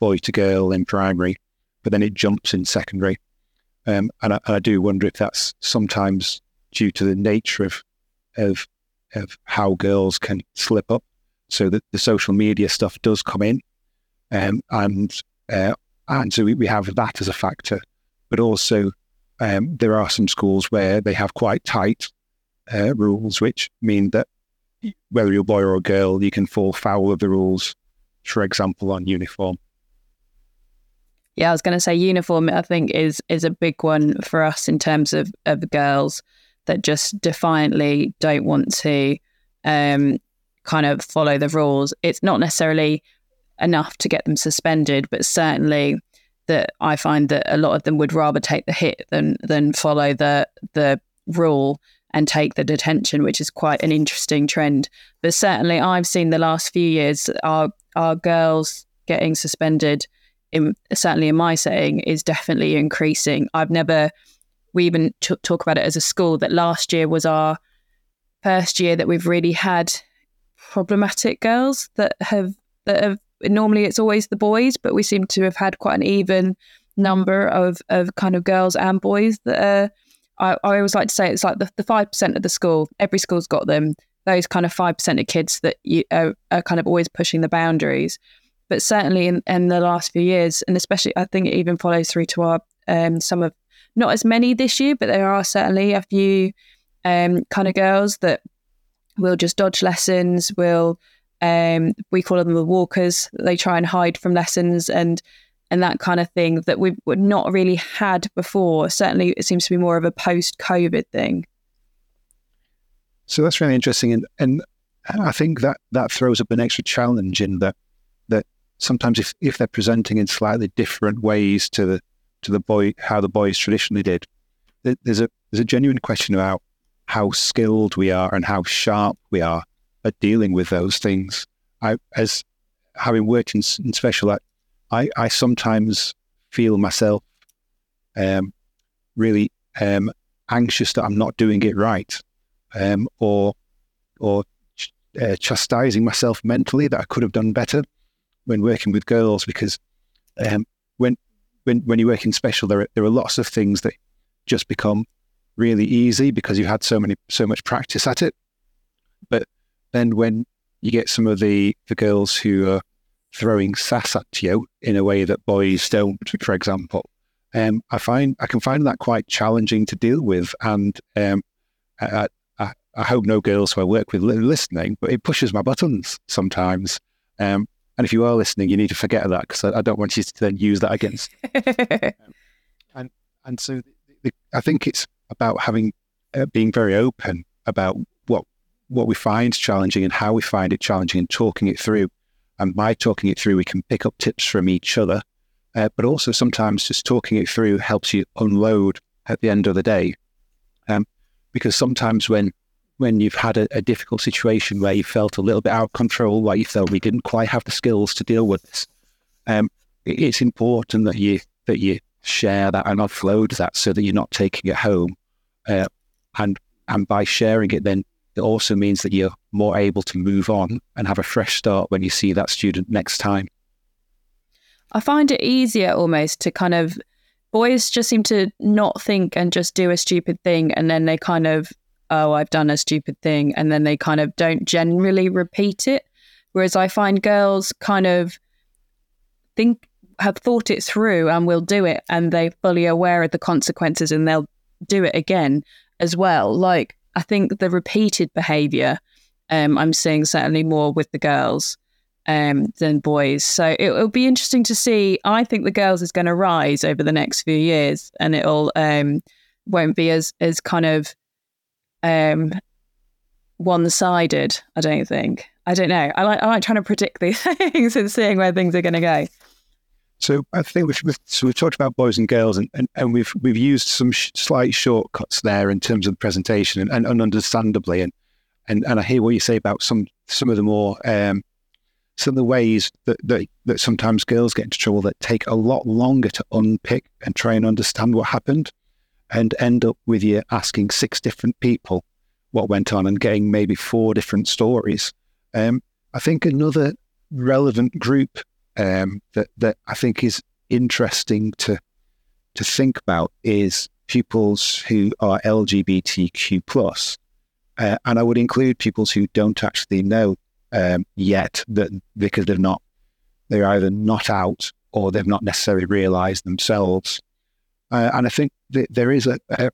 boy to girl in primary, but then it jumps in secondary. Um, and, I, and, I, do wonder if that's sometimes due to the nature of, of, of how girls can slip up. So that the social media stuff does come in. Um, and, uh, and so we, we have that as a factor. But also, um, there are some schools where they have quite tight uh, rules, which mean that whether you're a boy or a girl, you can fall foul of the rules. For example, on uniform. Yeah, I was going to say uniform. I think is is a big one for us in terms of of girls that just defiantly don't want to um, kind of follow the rules. It's not necessarily enough to get them suspended, but certainly that I find that a lot of them would rather take the hit than than follow the the rule and take the detention, which is quite an interesting trend. But certainly, I've seen the last few years our our girls getting suspended. In, certainly in my setting is definitely increasing. I've never we even t- talk about it as a school that last year was our first year that we've really had problematic girls that have that have normally it's always the boys, but we seem to have had quite an even mm. number of of kind of girls and boys that are. I, I always like to say it's like the five percent of the school. Every school's got them. Those kind of five percent of kids that you are, are kind of always pushing the boundaries. But certainly in, in the last few years, and especially I think it even follows through to our um, some of not as many this year, but there are certainly a few um, kind of girls that will just dodge lessons, will um, we call them the walkers. They try and hide from lessons and and that kind of thing that we've not really had before. Certainly, it seems to be more of a post-COVID thing. So that's really interesting, and and I think that that throws up an extra challenge in that that sometimes if, if they're presenting in slightly different ways to the to the boy how the boys traditionally did, there's a there's a genuine question about how skilled we are and how sharp we are at dealing with those things. I, as having worked in, in special ed, I, I sometimes feel myself um, really um, anxious that I'm not doing it right, um, or or uh, chastising myself mentally that I could have done better when working with girls because um, when when when you work in special, there are, there are lots of things that just become really easy because you had so many so much practice at it. But then when you get some of the the girls who are throwing sass at you in a way that boys don't, for example, um, I find I can find that quite challenging to deal with, and um, I, I, I, hope no girls who I work with listening, but it pushes my buttons sometimes. Um, and if you are listening, you need to forget that because I, I, don't want you to then use that against. Um, and and so the, the, I think it's about having uh, being very open about what what we find challenging and how we find it challenging and talking it through. And by talking it through, we can pick up tips from each other. Uh, but also sometimes just talking it through helps you unload at the end of the day. Um, because sometimes when when you've had a, a, difficult situation where you felt a little bit out of control, where you felt we didn't quite have the skills to deal with this, um, it's important that you that you share that and offload that so that you're not taking it home. Uh, and and by sharing it, then it also means that you're more able to move on and have a fresh start when you see that student next time. I find it easier almost to kind of boys just seem to not think and just do a stupid thing and then they kind of oh I've done a stupid thing and then they kind of don't generally repeat it whereas I find girls kind of think have thought it through and will do it and they're fully aware of the consequences and they'll do it again as well like I think the repeated behavior um, I'm seeing certainly more with the girls um, than boys. So it, will be interesting to see. I think the girls is going to rise over the next few years, and it'll um, won't be as as kind of um, one sided. I don't think. I don't know. I like I like trying to predict these things and seeing where things are going to go. So I think we've, we've, so we've talked about boys and girls, and, and, and we've we've used some sh- slight shortcuts there in terms of the presentation, and, and, and, understandably, and, and and I hear what you say about some some of the more um, some of the ways that, that that sometimes girls get into trouble that take a lot longer to unpick and try and understand what happened, and end up with you asking six different people what went on and getting maybe four different stories. Um, I think another relevant group um, that that I think is interesting to to think about is pupils who are LGBTQ plus, uh, and I would include pupils who don't actually know um, yet that because they're not they're either not out or they've not necessarily realised themselves. Uh, and I think that there is a, a,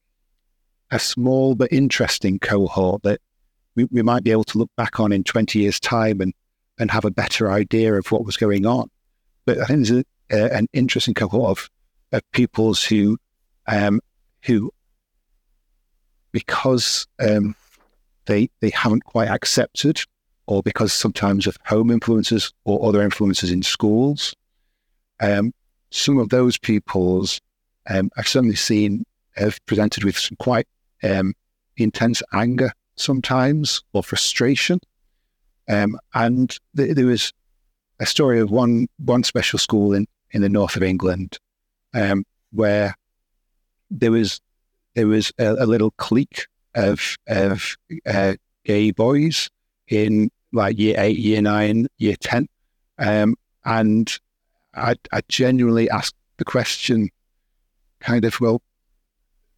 a small but interesting cohort that we, we might be able to look back on in 20 years' time and and have a better idea of what was going on. But I think there's a, a, an interesting cohort of, of pupils who, um, who, because um, they they haven't quite accepted or because sometimes of home influences or other influences in schools. Um, some of those pupils um, I've certainly seen have presented with some quite um, intense anger sometimes or frustration. Um, and th- there was a story of one one special school in, in the north of England um, where there was there was a, a little clique of of uh, gay boys in like year eight, year nine, year ten, um, and I, I genuinely asked the question, kind of, well,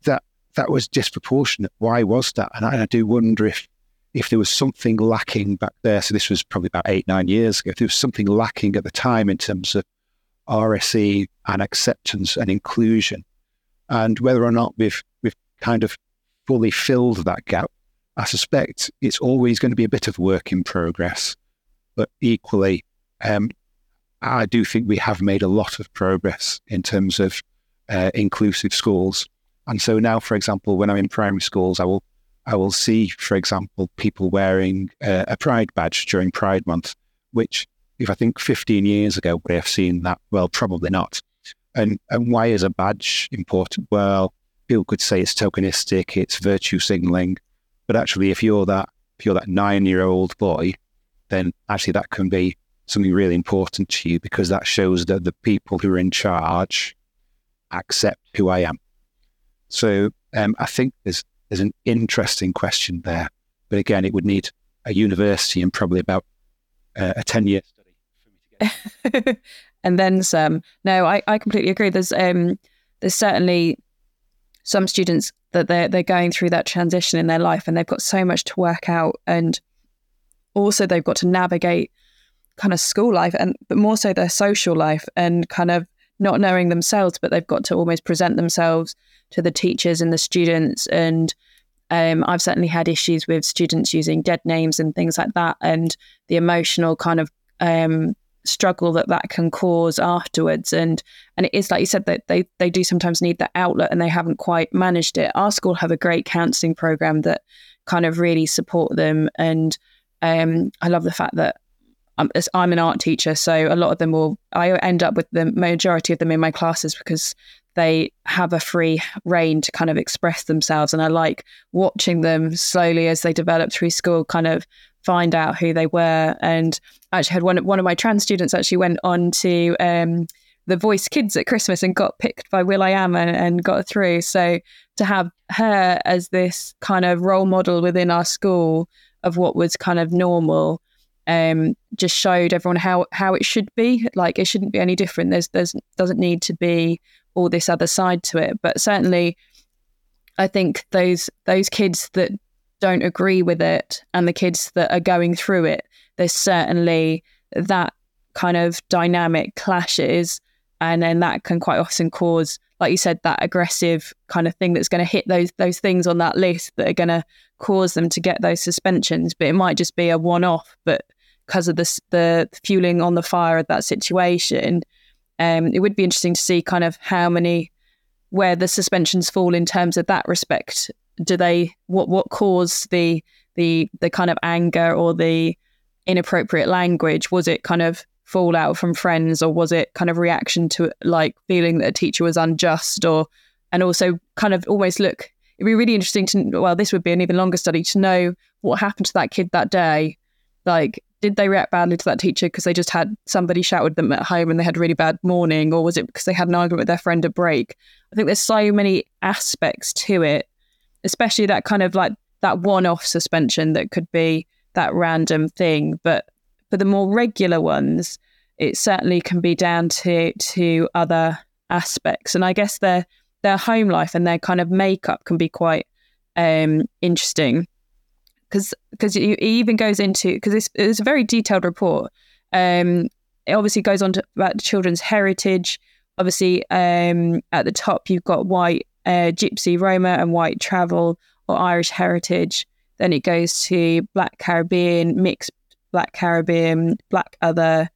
that that was disproportionate. Why was that? And I, I do wonder if if there was something lacking back there. So this was probably about eight nine years ago. If there was something lacking at the time in terms of RSE and acceptance and inclusion, and whether or not we've we've kind of fully filled that gap. I suspect it's always going to be a bit of work in progress, but equally, um, I do think we have made a lot of progress in terms of uh, inclusive schools. And so now, for example, when I'm in primary schools, I will I will see, for example, people wearing uh, a Pride badge during Pride Month, which, if I think 15 years ago, would have seen that? Well, probably not. And and why is a badge important? Well, people could say it's tokenistic, it's virtue signaling, but actually, if you're that if you're that nine year old boy, then actually that can be something really important to you because that shows that the people who are in charge accept who I am. So um, I think there's there's an interesting question there, but again, it would need a university and probably about uh, a ten year study for me to get. and then some. No, I, I completely agree. There's um there's certainly some students that they're they're going through that transition in their life and they've got so much to work out and also they've got to navigate kind of school life and but more so their social life and kind of not knowing themselves but they've got to almost present themselves to the teachers and the students. And um, I've certainly had issues with students using dead names and things like that and the emotional kind of um, struggle that that can cause afterwards. And and it is like you said that they they do sometimes need that outlet and they haven't quite managed it. Our school have a great counselling program that kind of really support them. And um, I love the fact that I'm, I'm an art teacher, so a lot of them will. I end up with the majority of them in my classes because they have a free reign to kind of express themselves, and I like watching them slowly as they develop through school, kind of find out who they were. And I actually had one one of my trans students actually went on to um, the Voice Kids at Christmas and got picked by Will will.i.am and, and got through. So to have her as this kind of role model within our school of what was kind of normal um, just showed everyone how how it should be. Like it shouldn't be any different. There's there's doesn't need to be all this other side to it. But certainly, I think those those kids that don't agree with it and the kids that are going through it, there's certainly that kind of dynamic clashes, and then that can quite often cause, like you said, that aggressive kind of thing that's going to hit those those things on that list that are going to cause them to get those suspensions. But it might just be a one off, but because of the, the fueling on the fire of that situation. Um, it would be interesting to see kind of how many where the suspensions fall in terms of that respect. Do they what what caused the the the kind of anger or the inappropriate language? Was it kind of fallout from friends or was it kind of reaction to like feeling that a teacher was unjust or and also kind of almost look it'd be really interesting to well this would be an even longer study to know what happened to that kid that day like did they react badly to that teacher because they just had somebody shout at them at home and they had a really bad morning, or was it because they had an argument with their friend at break? I think there's so many aspects to it, especially that kind of like that one-off suspension that could be that random thing. But for the more regular ones, it certainly can be down to to other aspects. And I guess their their home life and their kind of makeup can be quite um, interesting because because it even goes into because it's, it's a very detailed report. Um, it obviously goes on to about children's heritage. Obviously, um, at the top you've got white uh, gypsy, Roma, and white travel or Irish heritage. Then it goes to Black Caribbean, mixed Black Caribbean, Black other,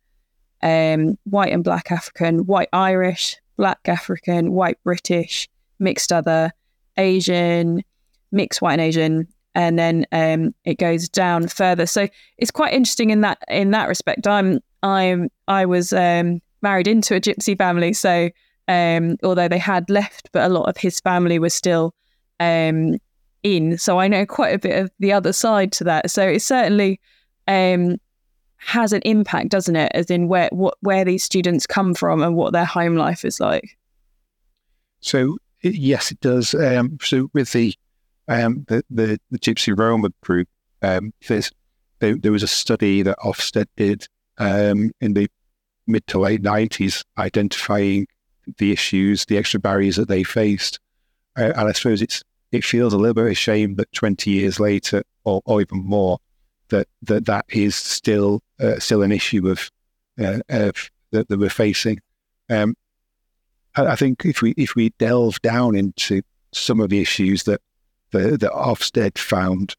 um, white and Black African, white Irish, Black African, white British, mixed other, Asian, mixed white and Asian, and then um, it goes down further. So it's quite interesting in that in that respect. I'm I'm I was um, married into a gypsy family, so um, although they had left, but a lot of his family was still um, in. So I know quite a bit of the other side to that. So it's certainly um, has an impact, doesn't it? As in where what where these students come from and what their home life is like. So yes, it does. Um, so with the um, the, the, the Gypsy Roma group, um, there's, there, there was a study that Ofsted did um, in the mid to late 90s, identifying the issues, the extra barriers that they faced. Uh, and I suppose it's it feels a little bit of a shame that 20 years later, or, or even more, that that, that is still uh, still an issue of, uh, of that, that, we're facing. Um, I, I, think if we if we delve down into some of the issues that the, that Ofsted found,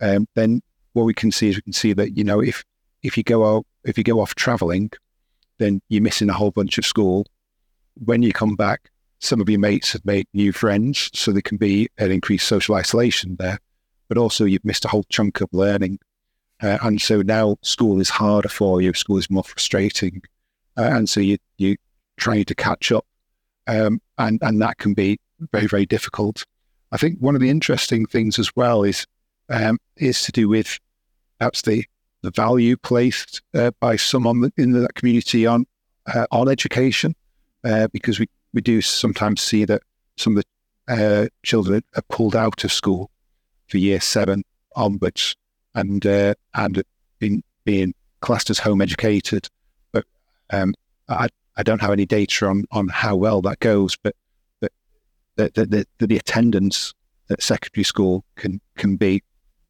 um, then what we can see is we can see that you know if if you go out if you go off traveling, then you're missing a whole bunch of school. When you come back, some of your mates have made new friends, so there can be an increased social isolation there. But also, you've missed a whole chunk of learning, uh, and so now school is harder for you. School is more frustrating, uh, and so you you trying to catch up, um, and and that can be very very difficult. I think one of the interesting things as well is um, is to do with perhaps the the value placed uh, by someone in that community on uh, on education, uh, because we we do sometimes see that some of the uh, children are pulled out of school for year seven onwards and uh, and being being classed as home educated. But um, I I don't have any data on on how well that goes, but but the the, the, the attendance at secondary school can can be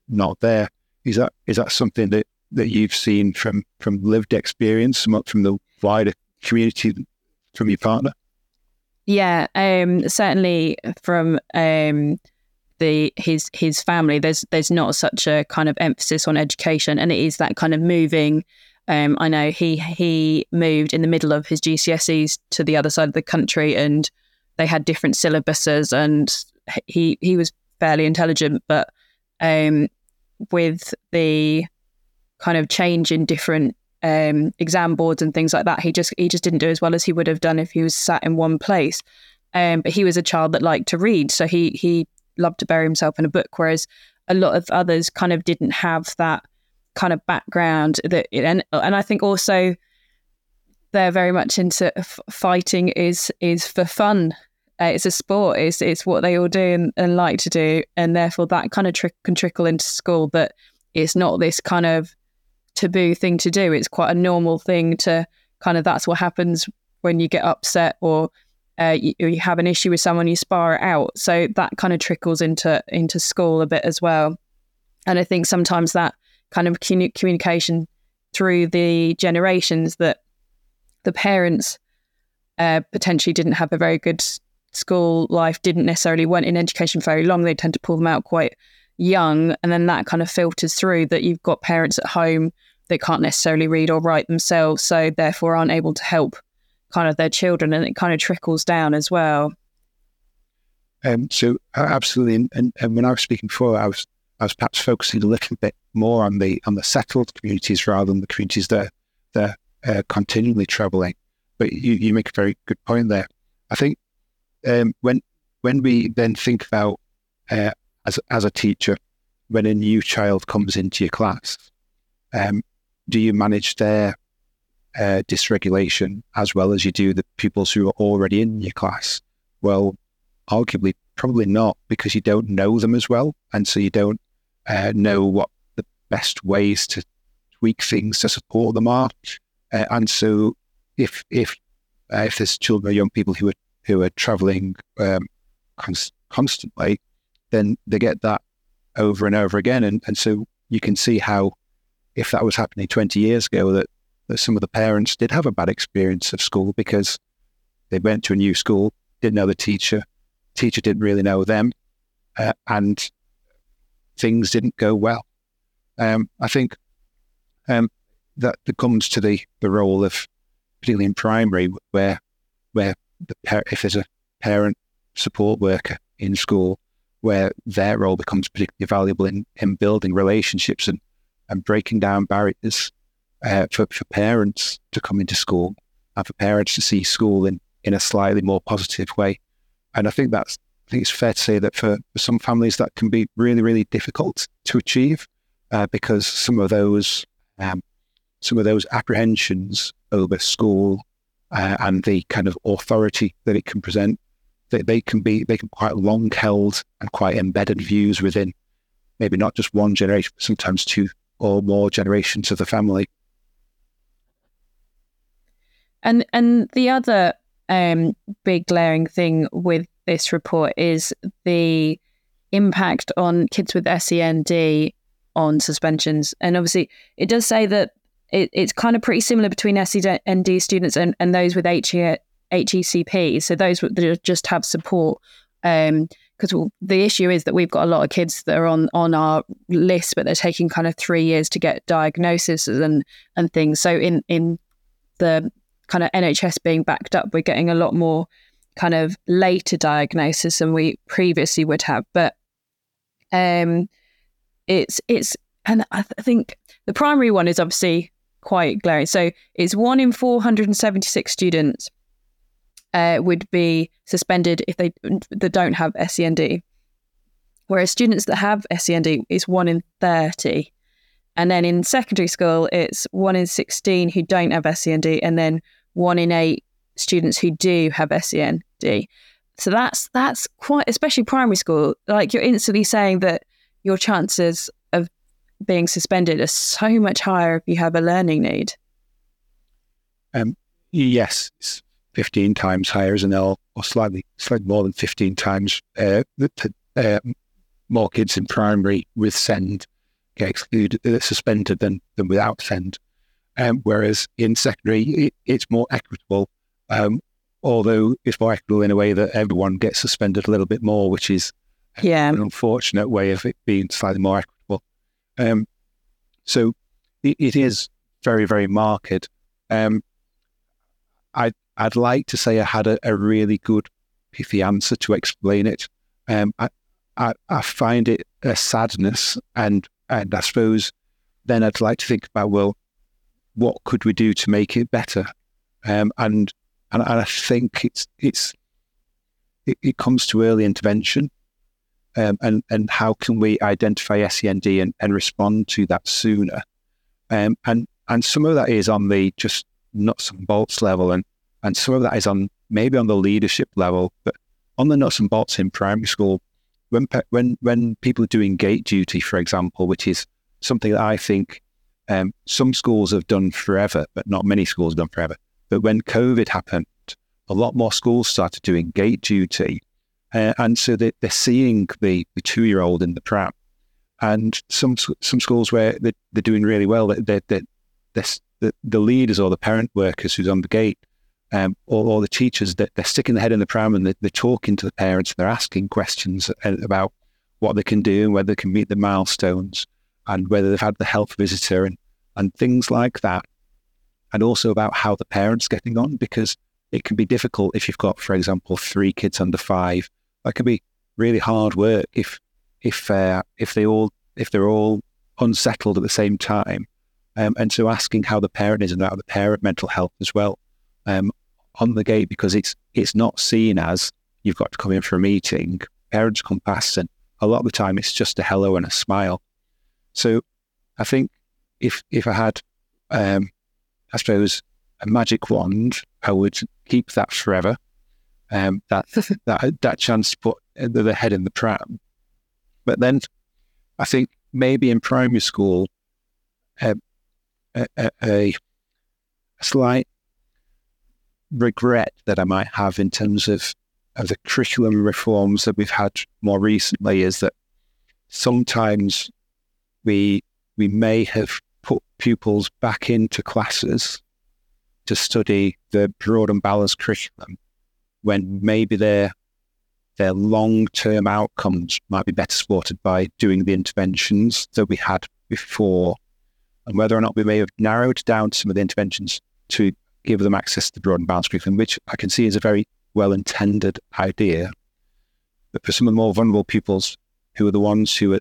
not there. Is that is that something that, that you've seen from from lived experience, from the wider community, from your partner? Yeah, um, certainly from um, the his his family. There's there's not such a kind of emphasis on education, and it is that kind of moving. Um, I know he he moved in the middle of his GCSEs to the other side of the country, and they had different syllabuses, and he he was fairly intelligent, but um, with the kind of change in different um, exam boards and things like that. He just he just didn't do as well as he would have done if he was sat in one place. Um, but he was a child that liked to read, so he he loved to bury himself in a book. Whereas a lot of others kind of didn't have that kind of background. That and and I think also they're very much into f- fighting is is for fun. Uh, it's a sport. It's it's what they all do and, and like to do, and therefore that kind of trick can trickle into school. But it's not this kind of taboo thing to do. It's quite a normal thing to kind of that's what happens when you get upset or uh, you, you, have an issue with someone, you spar it out. So that kind of trickles into into school a bit as well. And I think sometimes that kind of communication through the generations that the parents uh, potentially didn't have a very good school life, didn't necessarily went in education very long. They tend to pull them out quite young, and then that kind of filters through that you've got parents at home that can't necessarily read or write themselves, so therefore aren't able to help kind of their children, and it kind of trickles down as well. Um, so absolutely, and, and, when I was speaking before, I was I was perhaps focusing a little bit more on the on the settled communities rather than the communities that that are uh, continually travelling. But you, you make a very good point there. I think um, when when we then think about uh, as as a teacher, when a new child comes into your class, um, do you manage their uh, dysregulation as well as you do the pupils who are already in your class? Well, arguably, probably not because you don't know them as well. And so you don't uh, know what the best ways to tweak things to support them are. Uh, and so if, if, uh, if there's children or young people who are, who are traveling um, const- constantly, then they get that over and over again. And, and so you can see how if that was happening 20 years ago, that, that some of the parents did have a bad experience of school because they went to a new school, didn't know the teacher, teacher didn't really know them, uh, and things didn't go well. Um, I think um, that, comes to the, the role of, particularly in primary, where where the par- if there's a parent support worker in school, where their role becomes particularly valuable in, in building relationships and, and breaking down barriers uh, for, for parents to come into school and for parents to see school in, in a slightly more positive way. And I think that's I think it's fair to say that for, for some families that can be really, really difficult to achieve uh, because some of those um, some of those apprehensions over school uh, and the kind of authority that it can present, they, they can be they can be quite long held and quite embedded views within maybe not just one generation, but sometimes two or more generations of the family. And and the other um, big glaring thing with this report is the impact on kids with SEND on suspensions. And obviously, it does say that it, it's kind of pretty similar between SEND students and, and those with HE, EHCP. So those that just have support. Um, because the issue is that we've got a lot of kids that are on on our list, but they're taking kind of three years to get diagnoses and and things. So in in the kind of NHS being backed up, we're getting a lot more kind of later diagnosis than we previously would have. But um, it's it's and I, th- think the primary one is obviously quite glaring. So it's one in 476 students uh, would be suspended if they that don't have SEND, whereas students that have SEND is one in 30. And then in secondary school, it's one in 16 who don't have SEND, and then one in eight students who do have SEND. So that's that's quite, especially primary school. Like you're instantly saying that your chances of being suspended are so much higher if you have a learning need. Um, yes, it's 15 times higher, isn't it? Or, or slightly, slightly more than 15 times uh, uh, more kids in primary with SEND get excluded, uh, suspended than, than without SEND. Um, whereas in secondary, it, it's more equitable, um, although it's more equitable in a way that everyone gets suspended a little bit more, which is yeah. an unfortunate way of it being slightly more equitable. Um, so it, it is very, very marked. Um, I, I'd like to say I had a, a really good pithy answer to explain it. Um, I, I, I, find it a sadness, and and I suppose then I'd like to think about well, what could we do to make it better? Um, and, and and I think it's it's it, it comes to early intervention, um, and and how can we identify SEND and, and respond to that sooner? Um, and and some of that is on the just nuts and bolts level, and and some of that is on maybe on the leadership level, but on the nuts and bolts in primary school, when when when people are doing gate duty, for example, which is something that I think um, some schools have done forever, but not many schools have done forever. But when COVID happened, a lot more schools started doing gate duty. Uh, and so they, are seeing the, the two year old in the pram. And some some schools where they're, they're doing really well, they're, they're, the, the leaders or the parent workers who's on the gate um, or, or, the teachers, they're, they're sticking their head in the pram and they're, they're talking to the parents. They're asking questions uh, about what they can do and whether they can meet the milestones and whether they've had the health visitor and, and things like that. And also about how the parents getting on because it can be difficult if you've got, for example, three kids under five. That can be really hard work if if uh, if they all if they're all unsettled at the same time. Um, and so asking how the parent is and about the parent mental health as well um, on the gate because it's it's not seen as you've got to come in for a meeting. Parents come past and a lot of the time it's just a hello and a smile. So I think if if I had, um, I suppose, a magic wand, I would keep that forever. Um, that that that chance to put the head in the pram. But then, I think maybe in primary school, um, a, a, a, slight regret that I might have in terms of of the curriculum reforms that we've had more recently is that sometimes we we may have put pupils back into classes to study the broad and balanced curriculum when maybe their their long term outcomes might be better supported by doing the interventions that we had before, and whether or not we may have narrowed down some of the interventions to give them access to the broad and balanced curriculum, which I can see is a very well intended idea. But for some of the more vulnerable pupils, who are the ones who are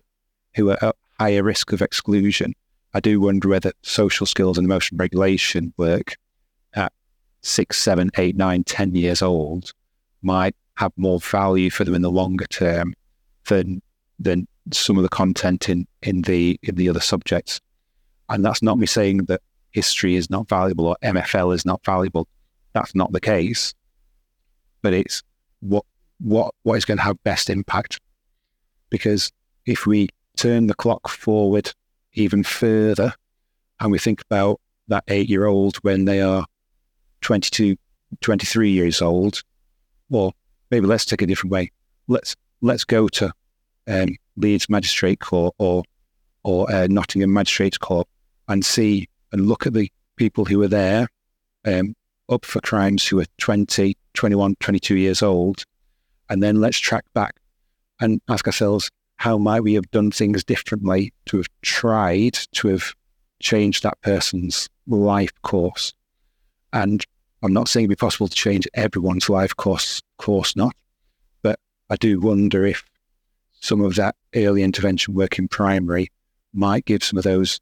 who are higher risk of exclusion, I do wonder whether social skills and emotion regulation work at six, seven, eight, nine, ten years old might have more value for them in the longer term than than some of the content in in the in the other subjects. And that's not me saying that history is not valuable or MFL is not valuable. That's not the case. But it's what what what is going to have best impact. Because if we turn the clock forward even further and we think about that eight year old when they are 22, 23 years old, or maybe let's take a different way. Let's let's go to um, Leeds Magistrate Court or or uh, Nottingham Magistrate Court and see and look at the people who are there um, up for crimes who are 20, 21, 22 years old. And then let's track back and ask ourselves, how might we have done things differently to have tried to have changed that person's life course? And I'm not saying it'd be possible to change everyone's life course, course not, but I do wonder if some of that early intervention work in primary might give some of those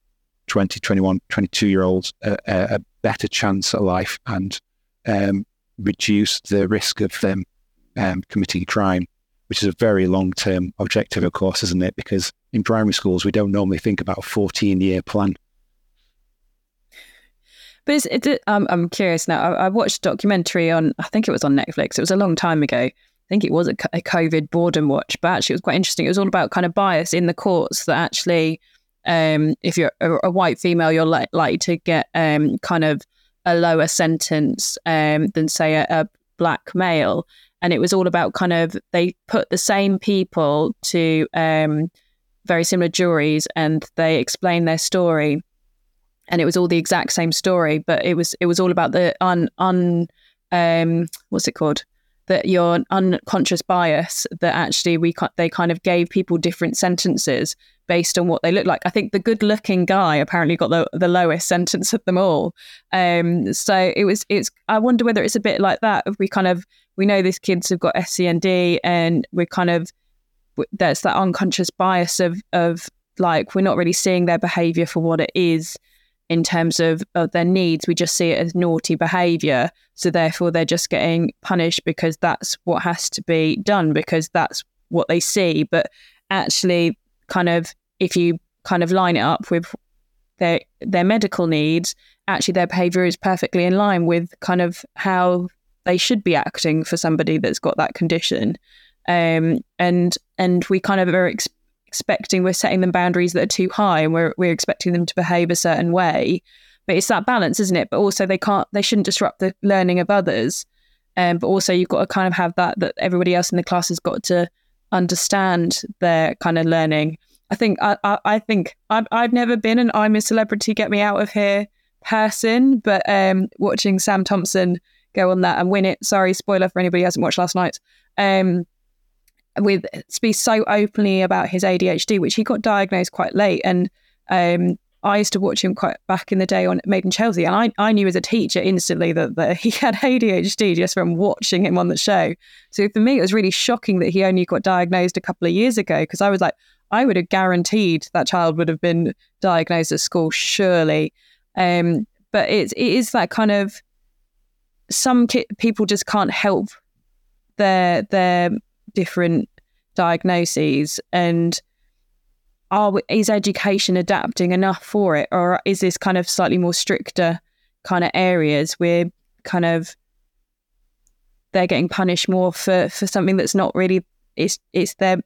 20, 21, 22 year olds a, a, better chance at life and um, reduce the risk of them um, committing crime, which is a very long term objective, of course, isn't it? Because in primary schools, we don't normally think about a 14 year plan. But it, um, I'm curious now. I, I, watched a documentary on, I think it was on Netflix. It was a long time ago. I think it was a, a COVID boredom watch, but actually it was quite interesting. It was all about kind of bias in the courts that actually um, if you're a, a, white female, you're li- likely to get um, kind of a lower sentence um, than, say, a, a, black male. And it was all about kind of they put the same people to um, very similar juries, and they explained their story, and it was all the exact same story, but it was it was all about the un un um, what's it called that your unconscious bias that actually we they kind of gave people different sentences based on what they look like. I think the good looking guy apparently got the, the lowest sentence of them all. Um, so it was, it's, I wonder whether it's a bit like that. If we kind of, we know these kids have got SEND and we're kind of, there's that unconscious bias of, of like, we're not really seeing their behavior for what it is in terms of, of their needs. We just see it as naughty behavior. So therefore they're just getting punished because that's what has to be done because that's what they see. But actually kind of if you kind of line it up with their their medical needs, actually their behavior is perfectly in line with kind of how they should be acting for somebody that's got that condition. Um, and and we kind of are ex- expecting we're setting them boundaries that are too high, and we're we're expecting them to behave a certain way. But it's that balance, isn't it? But also they can't they shouldn't disrupt the learning of others. Um, but also you've got to kind of have that that everybody else in the class has got to understand their kind of learning. I think I, I, I think I've, I've never been an I'm a celebrity, get me out of here person, but um, watching Sam Thompson go on that and win it. Sorry, spoiler for anybody who hasn't watched last night. Um, with speak so openly about his ADHD, which he got diagnosed quite late, and um, I used to watch him quite back in the day on Made in Chelsea, and I, I knew as a teacher instantly that, that he had ADHD just from watching him on the show. So for me, it was really shocking that he only got diagnosed a couple of years ago because I was like, I would have guaranteed that child would have been diagnosed at school, surely. Um, but it, it is that kind of some ki- people just can't help their their different diagnoses and are is education adapting enough for it, or is this kind of slightly more stricter kind of areas where kind of they're getting punished more for for something that's not really it's it's their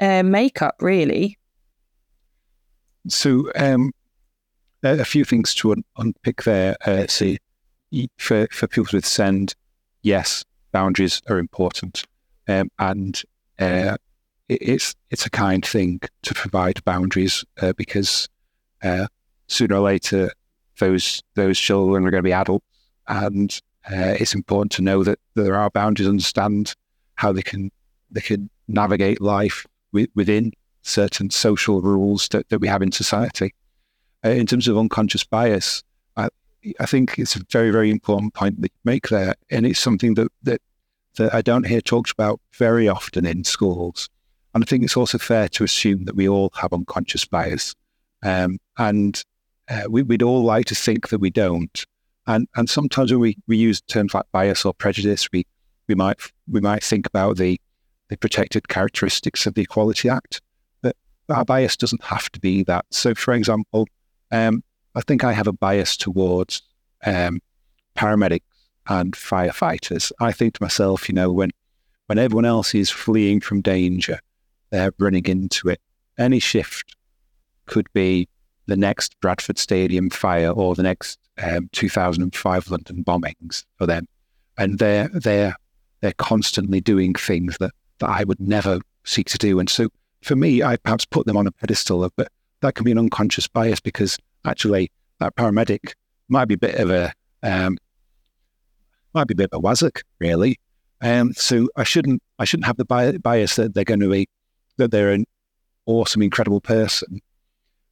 uh, makeup really. So um, a few things to un- unpick there. Uh, see, for for people with SEND, yes, boundaries are important, um, and uh, it's it's a kind thing to provide boundaries uh, because uh, sooner or later those those children are going to be adults, and uh, it's important to know that there are boundaries, understand how they can they can navigate life within certain social rules that, that we have in society. Uh, in terms of unconscious bias, I, think it's a very very important point that you make there, and it's something that that that I don't hear talked about very often in schools. And I think it's also fair to assume that we all have unconscious bias. Um, and uh, we, would all like to think that we don't. And, and sometimes when we, we use terms like bias or prejudice, we, we might we might think about the, the protected characteristics of the Equality Act. But our bias doesn't have to be that. So, for example, um, I think I have a bias towards um, paramedics and firefighters. I think to myself, you know, when when everyone else is fleeing from danger, they're running into it. Any shift could be the next Bradford Stadium fire or the next um, 2005 London bombings for them, and they're they're they're constantly doing things that that I would never seek to do. And so for me, I perhaps put them on a pedestal, but that can be an unconscious bias because actually that paramedic might be a bit of a um, might be a bit of a wazzock, really. Um, so I shouldn't I shouldn't have the bias that they're going to be that they're an awesome, incredible person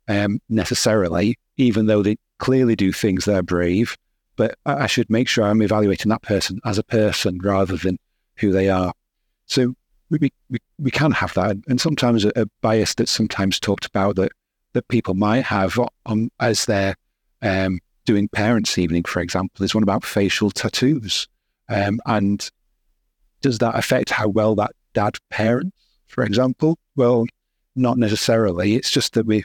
um, necessarily, even though they clearly do things that are brave. But I should make sure I'm evaluating that person as a person rather than who they are. So we we, we can have that, and sometimes a, a bias that's sometimes talked about that that people might have on as they're um, doing parents' evening, for example, is one about facial tattoos, um, and does that affect how well that dad parents, for example? Well, not necessarily. It's just that we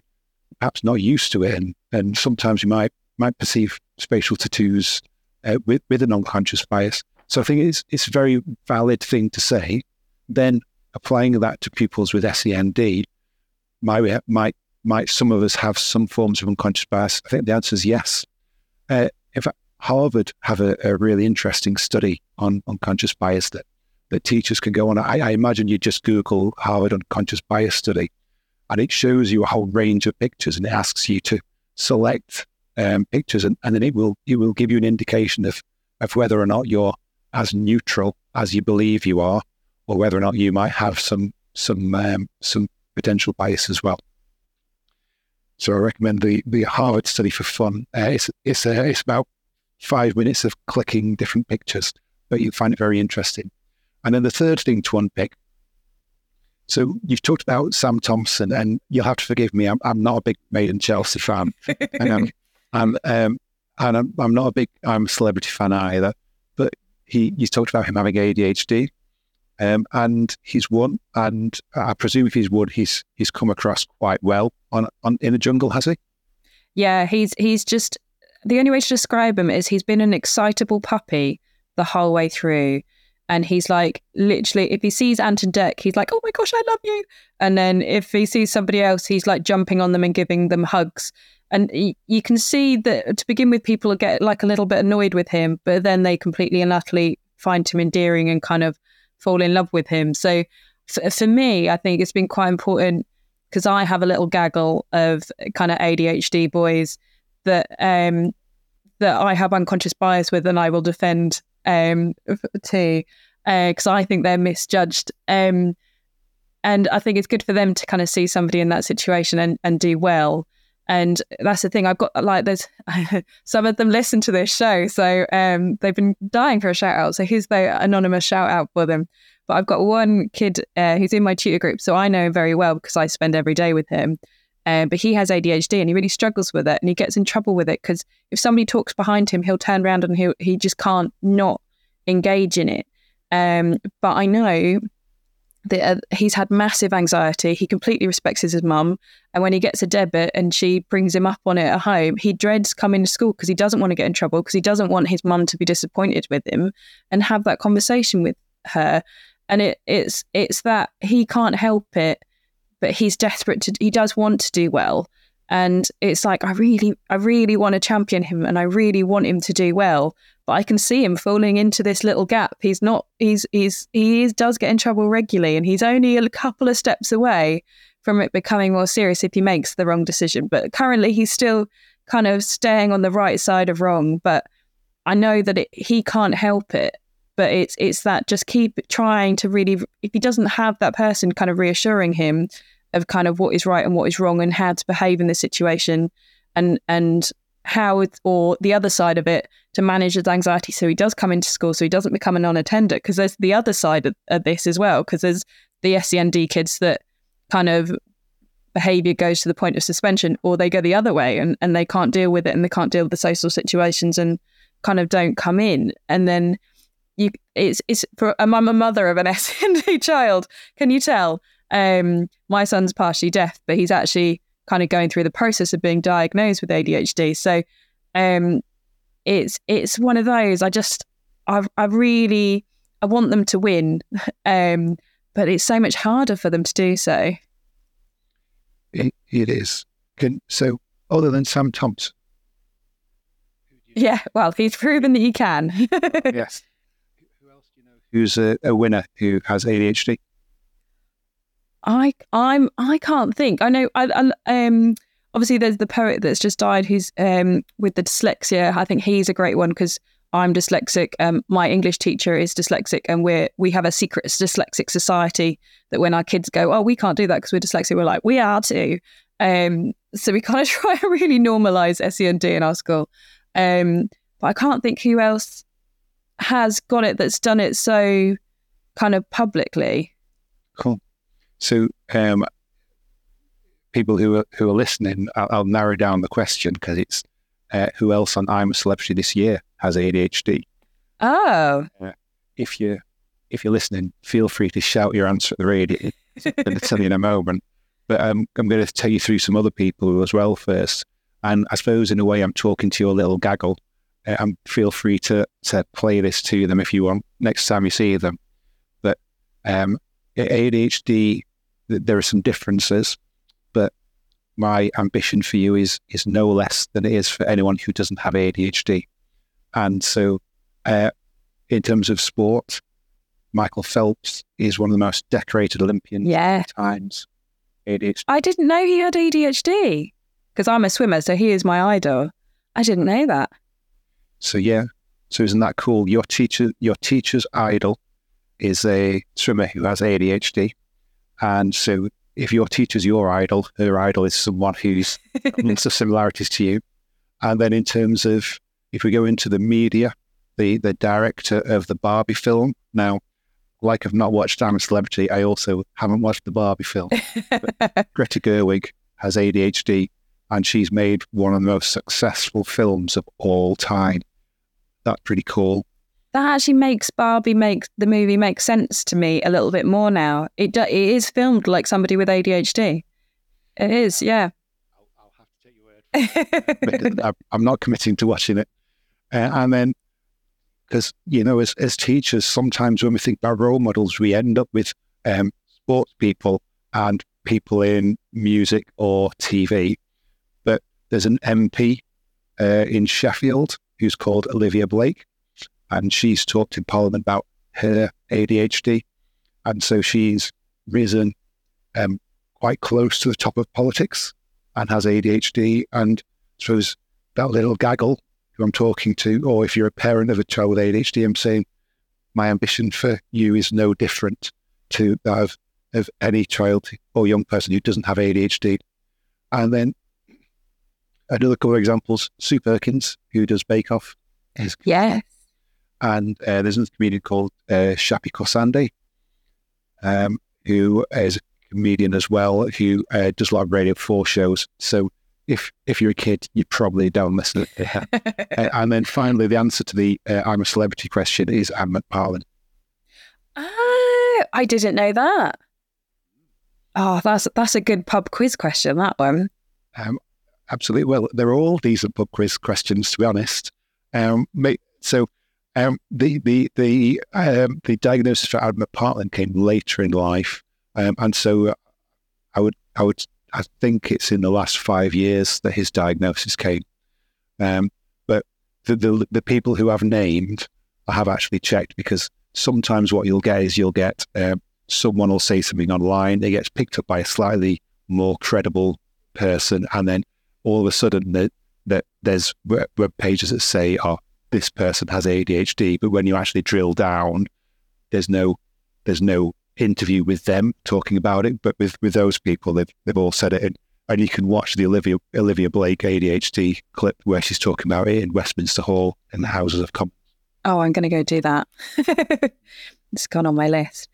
perhaps not used to it, and, and sometimes you might might perceive spatial tattoos uh, with with an unconscious bias. So I think it's it's a very valid thing to say. Then applying that to pupils with SEND might might might some of us have some forms of unconscious bias? I think the answer is yes. Uh, in fact, Harvard have a, a, really interesting study on unconscious bias that that teachers can go on. I, I imagine you just Google Harvard unconscious bias study, and it shows you a whole range of pictures, and it asks you to select um, pictures, and, and then it will it will give you an indication of of whether or not you're as neutral as you believe you are, or whether or not you might have some some um, some potential bias as well. So I recommend the the Harvard study for fun. Uh, it's it's uh, it's about five minutes of clicking different pictures, but you find it very interesting. And then the third thing to unpick. So you've talked about Sam Thompson, and you'll have to forgive me. I'm, I'm not a big Made in Chelsea fan, and I'm, I'm um, and I'm, I'm not a big I'm a celebrity fan either. But he you talked about him having ADHD, um, and he's won. And I presume if he's won, he's he's come across quite well on, on in the jungle, has he? Yeah, he's he's just the only way to describe him is he's been an excitable puppy the whole way through. And he's like, literally, if he sees Ant and Dec, he's like, oh my gosh, I love you. And then if he sees somebody else, he's like jumping on them and giving them hugs. And you can see that to begin with, people get like a little bit annoyed with him, but then they completely and utterly find him endearing and kind of fall in love with him. So for, for me, I think it's been quite important because I have a little gaggle of kind of ADHD boys that um, that I have unconscious bias with, and I will defend um, too because uh, I think they're misjudged. Um, and I think it's good for them to kind of see somebody in that situation and, and do well. And that's the thing. I've got like there's some of them listen to this show, so um, they've been dying for a shout out. So here's the anonymous shout out for them. But I've got one kid uh, who's in my tutor group, so I know him very well because I spend every day with him. Um, but he has ADHD and he really struggles with it, and he gets in trouble with it because if somebody talks behind him, he'll turn around and he he just can't not engage in it. Um, but I know uh, he's had massive anxiety. He completely respects his mum. And when he gets a debit and she brings him up on it at home, he dreads coming to school because he doesn't want to get in trouble because he doesn't want his mum to be disappointed with him and have that conversation with her. And it, it's it's that he can't help it, but he's desperate to. He does want to do well, and it's like I really, I really want to champion him, and I really want him to do well but I can see him falling into this little gap. He's not. He's he's he is, does get in trouble regularly, and he's only a couple of steps away from it becoming more serious if he makes the wrong decision. But currently, he's still kind of staying on the right side of wrong. But I know that it, he can't help it. But it's it's that just keep trying to really. If he doesn't have that person kind of reassuring him of kind of what is right and what is wrong and how to behave in this situation, and and how it's, or the other side of it to manage his anxiety. So he does come into school so he doesn't become a non-attender because there's the other side of, of this as well because there's the SEND kids that kind of behavior goes to the point of suspension or they go the other way and, and they can't deal with it and they can't deal with the social situations and kind of don't come in. And then you it's it's for I'm a mother of an SEND child. Can you tell? Um my son's partially deaf but he's actually kind of going through the process of being diagnosed with ADHD. So um, it's it's one of those. I just I I really I want them to win, um, but it's so much harder for them to do so. It, it is. Can so other than Sam Thompson. Yeah, well, he's proven that he can. yes. Who else do you know who's a, a winner who has ADHD? I I'm I can't think. I know. I, I um obviously there's the poet that's just died who's um with the dyslexia. I think he's a great one because I'm dyslexic. Um, my English teacher is dyslexic, and we're we have a secret dyslexic society that when our kids go, oh, we can't do that because we're dyslexic, we're like, we are too. Um, so we kind of try to really normalize SEND in our school. Um, but I can't think who else has got it that's done it so kind of publicly. Cool. So, um, people who are who are listening, I'll, I'll narrow down the question because it's uh, who else on I'm a Celebrity this year has ADHD. Oh, uh, if you if you're listening, feel free to shout your answer at the radio. I'm going to tell you in a moment, but um, I'm going to tell you through some other people as well first. And I suppose in a way, I'm talking to your little gaggle. Uh, and feel free to to play this to them if you want next time you see them. But um, ADHD there are some differences, but my ambition for you is is no less than it is for anyone who doesn't have ADHD. And so, uh, in terms of sport, Michael Phelps is one of the most decorated Olympians yeah. times. ADHD. I didn't know he had ADHD because I'm a swimmer, so he is my idol. I didn't know that. So yeah, so isn't that cool? Your teacher, your teacher's idol, is a swimmer who has ADHD, and so if your teacher's your idol, her idol is someone who's lots of similarities to you. And then in terms of if we go into the media, the the director of the Barbie film. Now, like I've not watched I'm a Celebrity, I also haven't watched the Barbie film. Greta Gerwig has ADHD and she's made one of the most successful films of all time. That's pretty cool that actually makes Barbie make the movie make sense to me a little bit more now. It do, it is filmed like somebody with ADHD. It is, yeah. I'll, I'll have to take your word. I'm not committing to watching it, uh, and then because you know, as as teachers, sometimes when we think about role models, we end up with um, sports people and people in music or TV. But there's an MP uh, in Sheffield who's called Olivia Blake and she's talked in Parliament about her ADHD, and so she's risen um, quite close to the top of politics and has ADHD. And I that little gaggle who I'm talking to, or if you're a parent of a child with ADHD, I'm saying my ambition for you is no different to that of, of any child or young person who doesn't have ADHD. And then another couple of examples, Sue Perkins, who does Bake Off. Is, yeah and uh, there's another comedian called uh, Shappi Khorsandi, um, who is a comedian as well, who uh, does a lot of Radio 4 shows. So if if you're a kid, you probably don't listen. uh, and then finally, the answer to the uh, I'm a celebrity question is Ant McPartlin. Oh, I didn't know that. Oh, that's that's a good pub quiz question. That one. Um, absolutely. Well, they're all decent pub quiz questions, to be honest. Um, so um, the the the um, the diagnosis for Adam McPartlin came later in life, um, and so uh, I would I would I think it's in the last five years that his diagnosis came. Um, but the, the the people who I've named, I have actually checked because sometimes what you'll get is you'll get um, someone will say something online, it gets picked up by a slightly more credible person, and then all of a sudden that that there's web pages that say, "Oh, this person has ADHD, but when you actually drill down, there's no there's no interview with them talking about it. But with, with those people, they've they've all said it and you can watch the Olivia Olivia Blake ADHD clip where she's talking about it in Westminster Hall in the Houses of Commons. Oh, I'm going to go do that. it's gone on my list.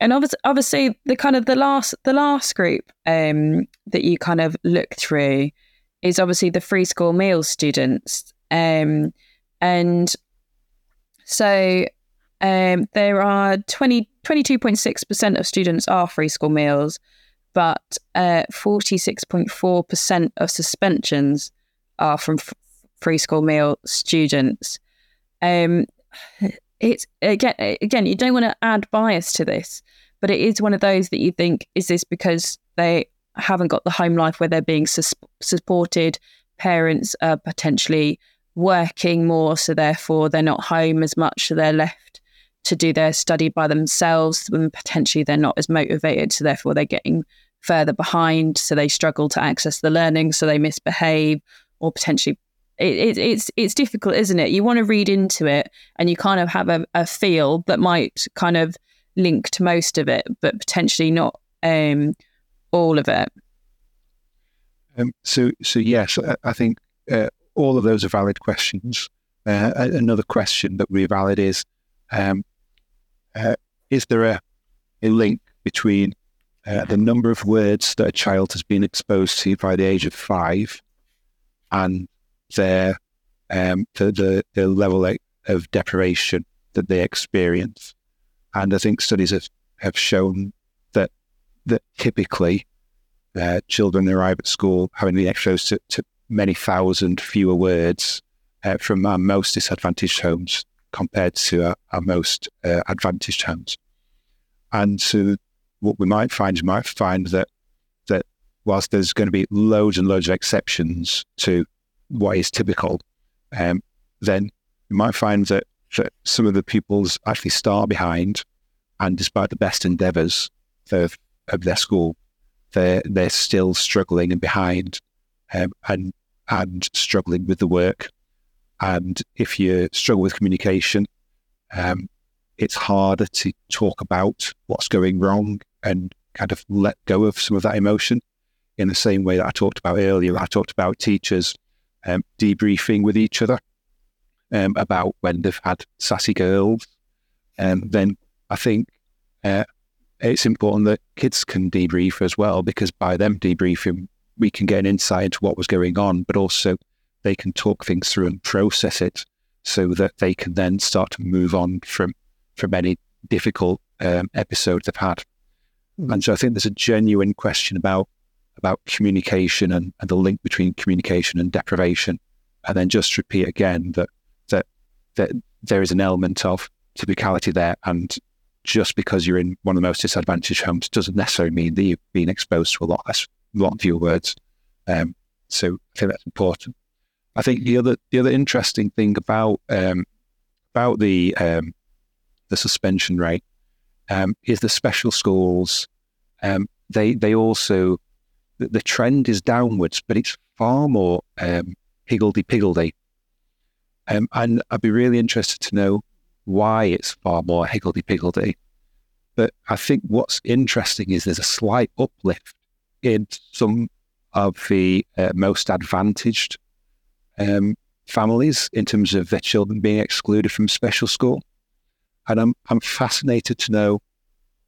And obviously, obviously, the kind of the last the last group um, that you kind of look through is obviously the free school meals students, um, and so um, there are 20, 22.6% of students are free school meals, but uh, 46.4% of suspensions are from f- free school meal students. Um, it's again, again, you don't want to add bias to this, but it is one of those that you think is this because they haven't got the home life where they're being supported. Parents are potentially working more, so therefore they're not home as much, so they're left to do their study by themselves. And potentially they're not as motivated, so therefore they're getting further behind, so they struggle to access the learning, so they misbehave, or potentially it, it, it's it's difficult, isn't it? You want to read into it, and you kind of have a, a feel that might kind of link to most of it, but potentially not um, all of it. Um, so, so yes, I think uh, all of those are valid questions. Uh, another question that we valid is: um, uh, Is there a, a link between uh, the number of words that a child has been exposed to by the age of five and their um, the, the, the level of deprivation that they experience? And I think studies have, have shown that that typically uh, children arrive at school having been exposed to, to many thousand fewer words uh, from our most disadvantaged homes compared to our, our most uh, advantaged homes. And so what we might find is might find that that whilst there's going to be loads and loads of exceptions to what is typical, um, then you might find that, that some of the pupils actually start behind, and despite the best endeavours of, of their school, they're they're still struggling and behind, um, and and struggling with the work. And if you struggle with communication, um, it's harder to talk about what's going wrong and kind of let go of some of that emotion in the same way that I talked about earlier. I talked about teachers um, debriefing with each other um, about when they've had sassy girls. And then I think uh, it's important that kids can debrief as well, because by them debriefing, we can get an insight into what was going on, but also they can talk things through and process it so that they can then start to move on from from any difficult um, episode they've had. Mm. And so I think there's a genuine question about about communication and, and the link between communication and deprivation. And then just repeat again that that that there is an element of typicality there and just because you're in one of the most disadvantaged homes doesn't necessarily mean that you've been exposed to a lot less lot fewer words. Um, so I think that's important. I think the other the other interesting thing about um, about the um, the suspension rate um, is the special schools. Um, they they also the, the, trend is downwards, but it's far more higgledy piggledy. Um, and I'd be really interested to know why it's far more higgledy piggledy. But I think what's interesting is there's a slight uplift in some of the uh, most advantaged um, families in terms of their children being excluded from special school. And I'm, I'm fascinated to know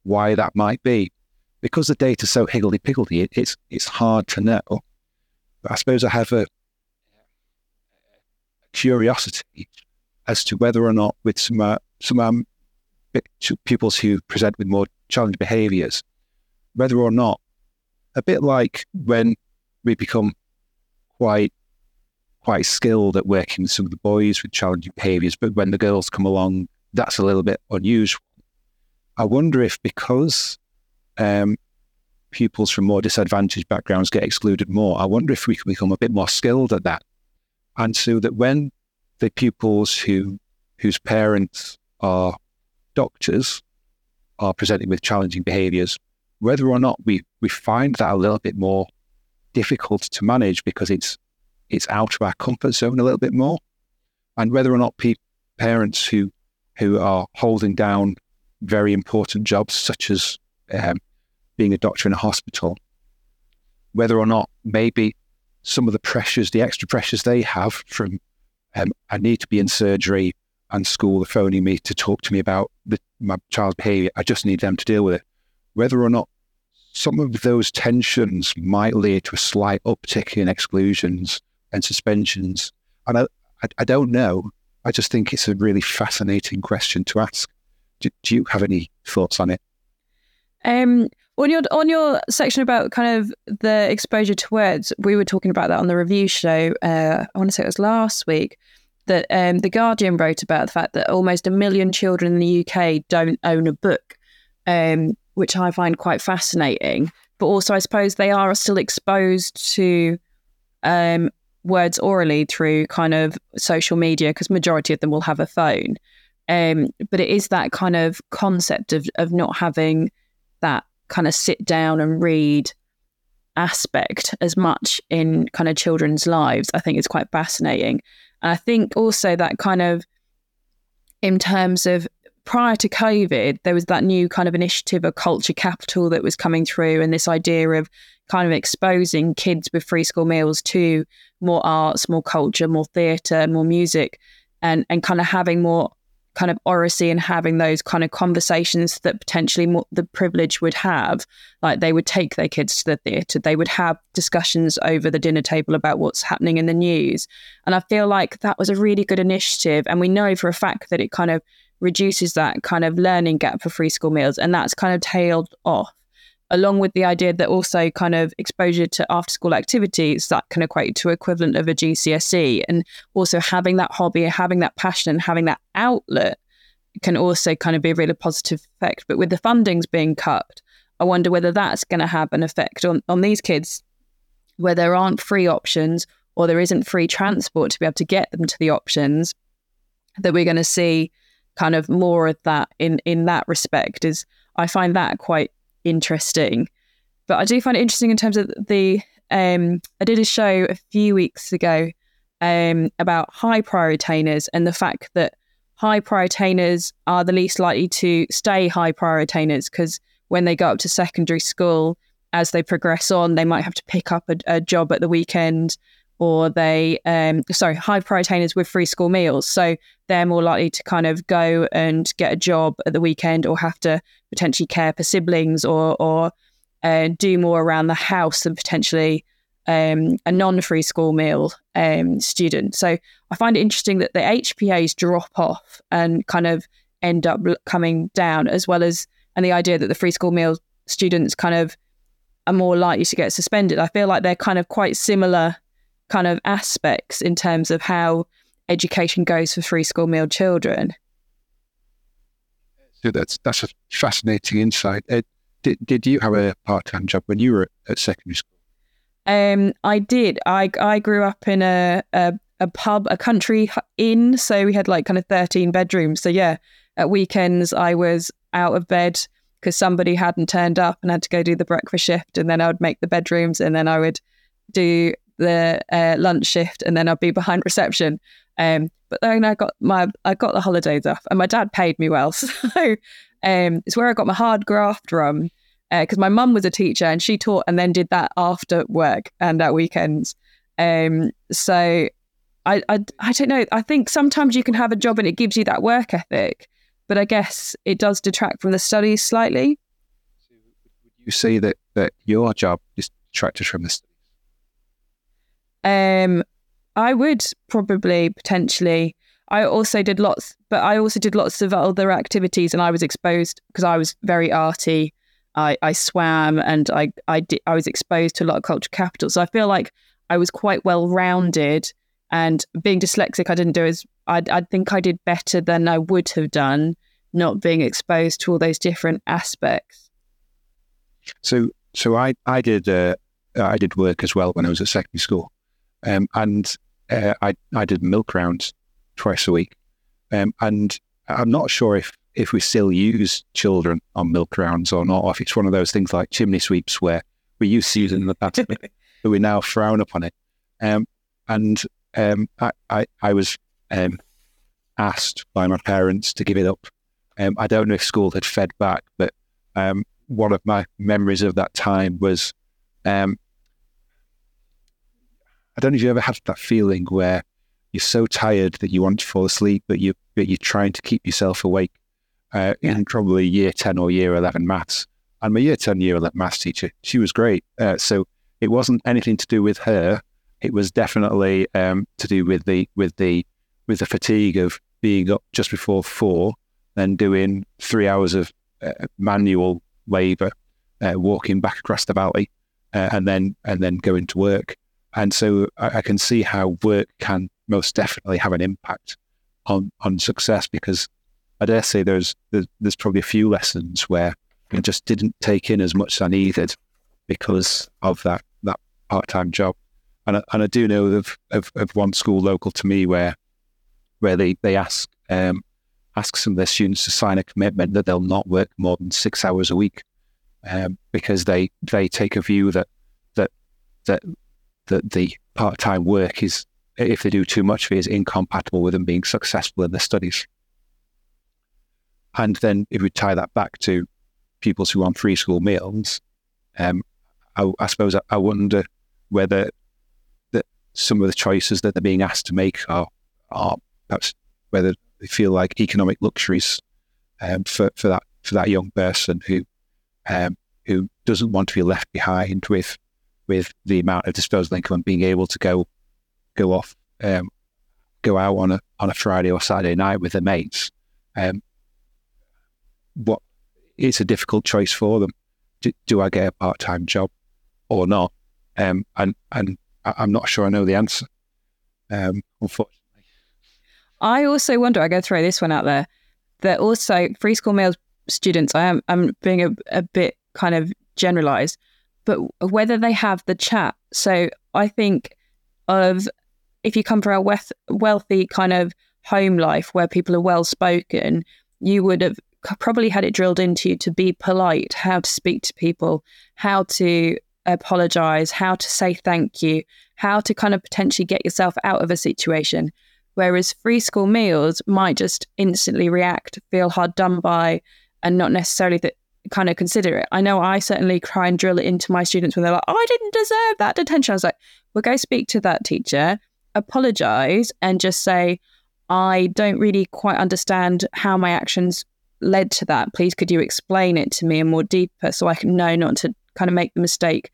why that might be. Because the data's so higgledy-piggledy, it, it's, it's hard to know. But I suppose I have a curiosity as to whether or not with some, uh, some um, pupils who present with more challenging behaviours, whether or not, a bit like when we become quite quite skilled at working with some of the boys with challenging behaviours, but when the girls come along, that's a little bit unusual. I wonder if because um, pupils from more disadvantaged backgrounds get excluded more, I wonder if we can become a bit more skilled at that. And so that when the pupils who whose parents are doctors are presenting with challenging behaviours, whether or not we, we find that a little bit more difficult to manage because it's it's out of our comfort zone a little bit more, and whether or not pe- parents who who are holding down very important jobs such as um, being a doctor in a hospital whether or not maybe some of the pressures, the extra pressures they have from, um, I need to be in surgery and school are phoning me to talk to me about the, my child's behaviour. I just need them to deal with it. Whether or not some of those tensions might lead to a slight uptick in exclusions and suspensions. And I, I, I don't know. I just think it's a really fascinating question to ask. Do, do you have any thoughts on it? Um, on your on your section about kind of the exposure to words, we were talking about that on the review show. Uh, I want to say it was last week that um, the Guardian wrote about the fact that almost a million children in the UK don't own a book, um, which I find quite fascinating. But also, I suppose they are still exposed to um, words orally through kind of social media because majority of them will have a phone. Um, but it is that kind of concept of of not having that kind of sit down and read aspect as much in kind of children's lives, I think is quite fascinating. And I think also that kind of in terms of prior to COVID, there was that new kind of initiative of culture capital that was coming through, and this idea of kind of exposing kids with free school meals to more arts, more culture, more theatre, more music, and and kind of having more kind of oracy and having those kind of conversations that potentially more, the privilege would have. Like they would take their kids to the theatre, they would have discussions over the dinner table about what's happening in the news. And I feel like that was a really good initiative. And we know for a fact that it kind of reduces that kind of learning gap for free school meals. And that's kind of tailed off along with the idea that also kind of exposure to after school activities that can equate to equivalent of a GCSE and also having that hobby, having that passion and having that outlet can also kind of be a really positive effect. But with the fundings being cut, I wonder whether that's going to have an effect on, on these kids where there aren't free options or there isn't free transport to be able to get them to the options that we're going to see kind of more of that in in that respect is I find that quite interesting. But I do find it interesting in terms of the. Um, I did a show a few weeks ago um, about high prior attainers and the fact that high prior attainers are the least likely to stay high prior attainers because when they go up to secondary school, as they progress on, they might have to pick up a, a job at the weekend or they, um, sorry, high prior attainers with free school meals. So they're more likely to kind of go and get a job at the weekend or have to potentially care for siblings or, or uh, do more around the house than potentially um, a non-free school meal um, student. So I find it interesting that the HPAs drop off and kind of end up coming down, as well as and the idea that the free school meal students kind of are more likely to get suspended. I feel like they're kind of quite similar kind of aspects in terms of how education goes for free school meal children. So that's that's a fascinating insight. Uh, did did you have a part time job when you were at secondary school? Um, I did. I I grew up in a, a a pub, a country inn, so we had like kind of thirteen bedrooms. So yeah, at weekends I was out of bed because somebody hadn't turned up and had to go do the breakfast shift, and then I would make the bedrooms, and then I would do the uh, lunch shift, and then I'd be behind reception. Um, but then I got my I got the holidays off, and my dad paid me well, so um, it's where I got my hard graft from. Because uh, my mum was a teacher and she taught and then did that after work and at weekends. Um, so I, I I don't know. I think sometimes you can have a job and it gives you that work ethic, but I guess it does detract from the studies slightly. Would you say that that your job is detracted from the studies? Um, I would probably potentially. I also did lots, but I also did lots of other activities, and I was exposed because I was very arty. I, I swam, and I I did, I was exposed to a lot of cultural capital. So I feel like I was quite well rounded. And being dyslexic, I didn't do as I I think I did better than I would have done not being exposed to all those different aspects. So so I I did uh, I did work as well when I was at secondary school. Um, and uh, I, I did milk rounds twice a week. Um, and I'm not sure if, if we still use children on milk rounds or not, or if it's one of those things like chimney sweeps where we used to use it in the past, but we now frown upon it. Um, and um, I, I, I, was um, asked by my parents to give it up. Um, I don't know if school had fed back, but um, one of my memories of that time was I don't know if you ever had that feeling where you're so tired that you want to fall asleep, but you but you're trying to keep yourself awake. Uh, in probably year ten or year eleven maths, and my year ten, year eleven maths teacher, she was great. Uh, so it wasn't anything to do with her. It was definitely um, to do with the with the with the fatigue of being up just before four, then doing three hours of uh, manual labour, uh, walking back across the valley, uh, and then and then going to work. And so I, I, can see how work can most definitely have an impact on on success because I dare say there's there's, there's probably a few lessons where I just didn't take in as much as I needed because of that that part time job. And I, and I do know of, of, of one school local to me where where they they ask um, ask some of their students to sign a commitment that they'll not work more than six hours a week um, because they they take a view that that that that the part time work is if they do too much of it is incompatible with them being successful in their studies. And then if we tie that back to pupils who on free school meals, um, I, I, suppose I, I wonder whether that some of the choices that they're being asked to make are, are perhaps whether they feel like economic luxuries um, for, for that for that young person who um, who doesn't want to be left behind with with the amount of disposable income and being able to go go off um, go out on a on a Friday or Saturday night with their mates. Um, what it's a difficult choice for them. Do, do I get a part time job or not? Um, and and I'm not sure I know the answer. Um, unfortunately. I also wonder, I go throw this one out there, that also free school meals students, I am I'm being a, a bit kind of generalized, but whether they have the chat. So I think of if you come from a wealthy kind of home life where people are well spoken, you would have probably had it drilled into you to be polite, how to speak to people, how to apologize, how to say thank you, how to kind of potentially get yourself out of a situation. Whereas free school meals might just instantly react, feel hard done by, and not necessarily that kind of consider it. I know I certainly try and drill it into my students when they're like, oh, I didn't deserve that detention. I was like, well, go speak to that teacher, apologize, and just say, I don't really quite understand how my actions led to that. Please, could you explain it to me in more deeper so I can know not to kind of make the mistake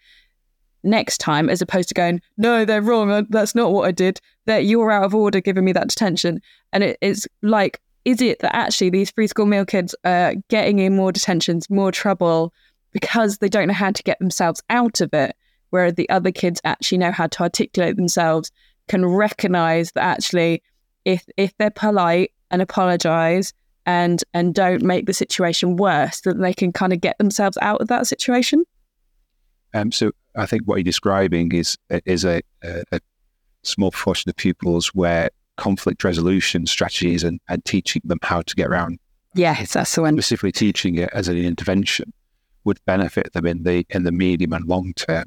next time, as opposed to going, no, they're wrong. Uh, that's not what I did. That you're out of order giving me that detention. And it, it's like, is it that actually these free school meal kids are getting in more detentions, more trouble because they don't know how to get themselves out of it, where the other kids actually know how to articulate themselves, can recognize that actually if if they're polite and apologize and and don't make the situation worse, that they can kind of get themselves out of that situation. Um, so I think what you're describing is is a, a, a small proportion of pupils where conflict resolution strategies and, and teaching them how to get around. Yes, that's the one. Specifically teaching it as an intervention would benefit them in the in the medium and long term.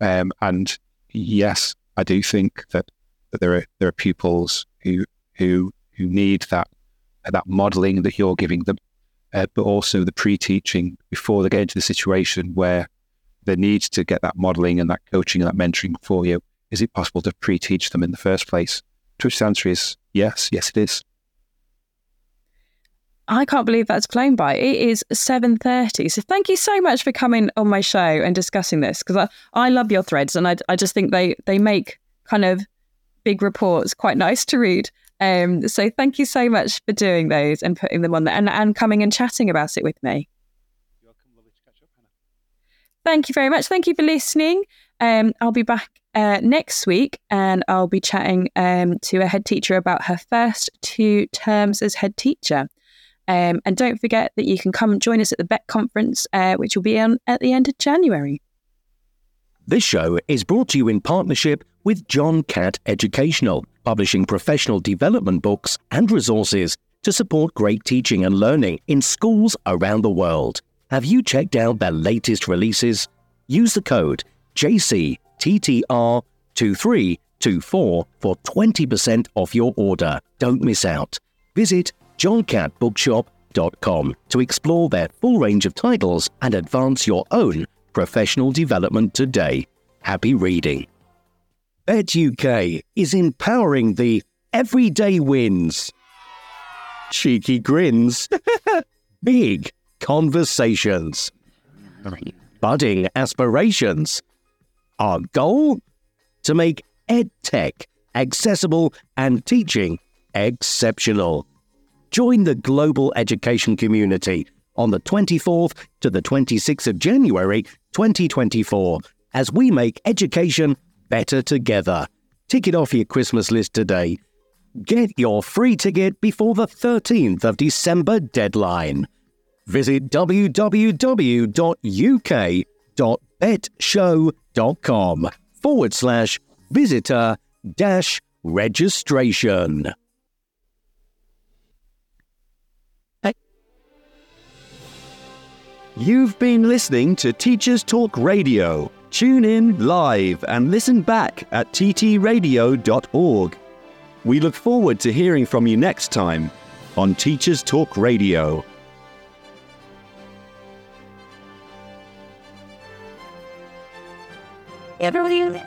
Um, and yes, I do think that, that there are there are pupils who who who need that that modeling that you're giving them, uh, but also the pre-teaching before they get into the situation where they need to get that modeling and that coaching and that mentoring for you. Is it possible to pre-teach them in the first place? To which the answer is yes, yes, it is. I can't believe that's flown by. It is 7.30. So thank you so much for coming on my show and discussing this because I, I love your threads and I, I just think they, they make kind of big reports quite nice to read. Um, so thank you so much for doing those and putting them on there and, and coming and chatting about it with me. You're welcome. Lovely to catch up, Hannah. Thank you very much. Thank you for listening. Um, I'll be back uh, next week and I'll be chatting um, to a head teacher about her first two terms as head teacher. Um, and don't forget that you can come and join us at the Bett conference, uh, which will be on at the end of January. This show is brought to you in partnership with John Catt Educational, publishing professional development books and resources to support great teaching and learning in schools around the world. Have you checked out their latest releases? Use the code JCTTR2324 for 20% off your order. Don't miss out. Visit johncattbookshop.com to explore their full range of titles and advance your own professional development today. Happy reading. Bett UK is empowering the everyday wins. Cheeky grins. Big conversations. Budding aspirations. Our goal? To make EdTech accessible and teaching exceptional. Join the global education community on the 24th to the 26th of January 2024 as we make education better together. Ticket off your Christmas list today. Get your free ticket before the 13th of December deadline. Visit www.uk.bettshow.com forward slash visitor dash registration. Hey. You've been listening to Teachers Talk Radio. Tune in live and listen back at ttradio.org. We look forward to hearing from you next time on Teachers Talk Radio. Everybody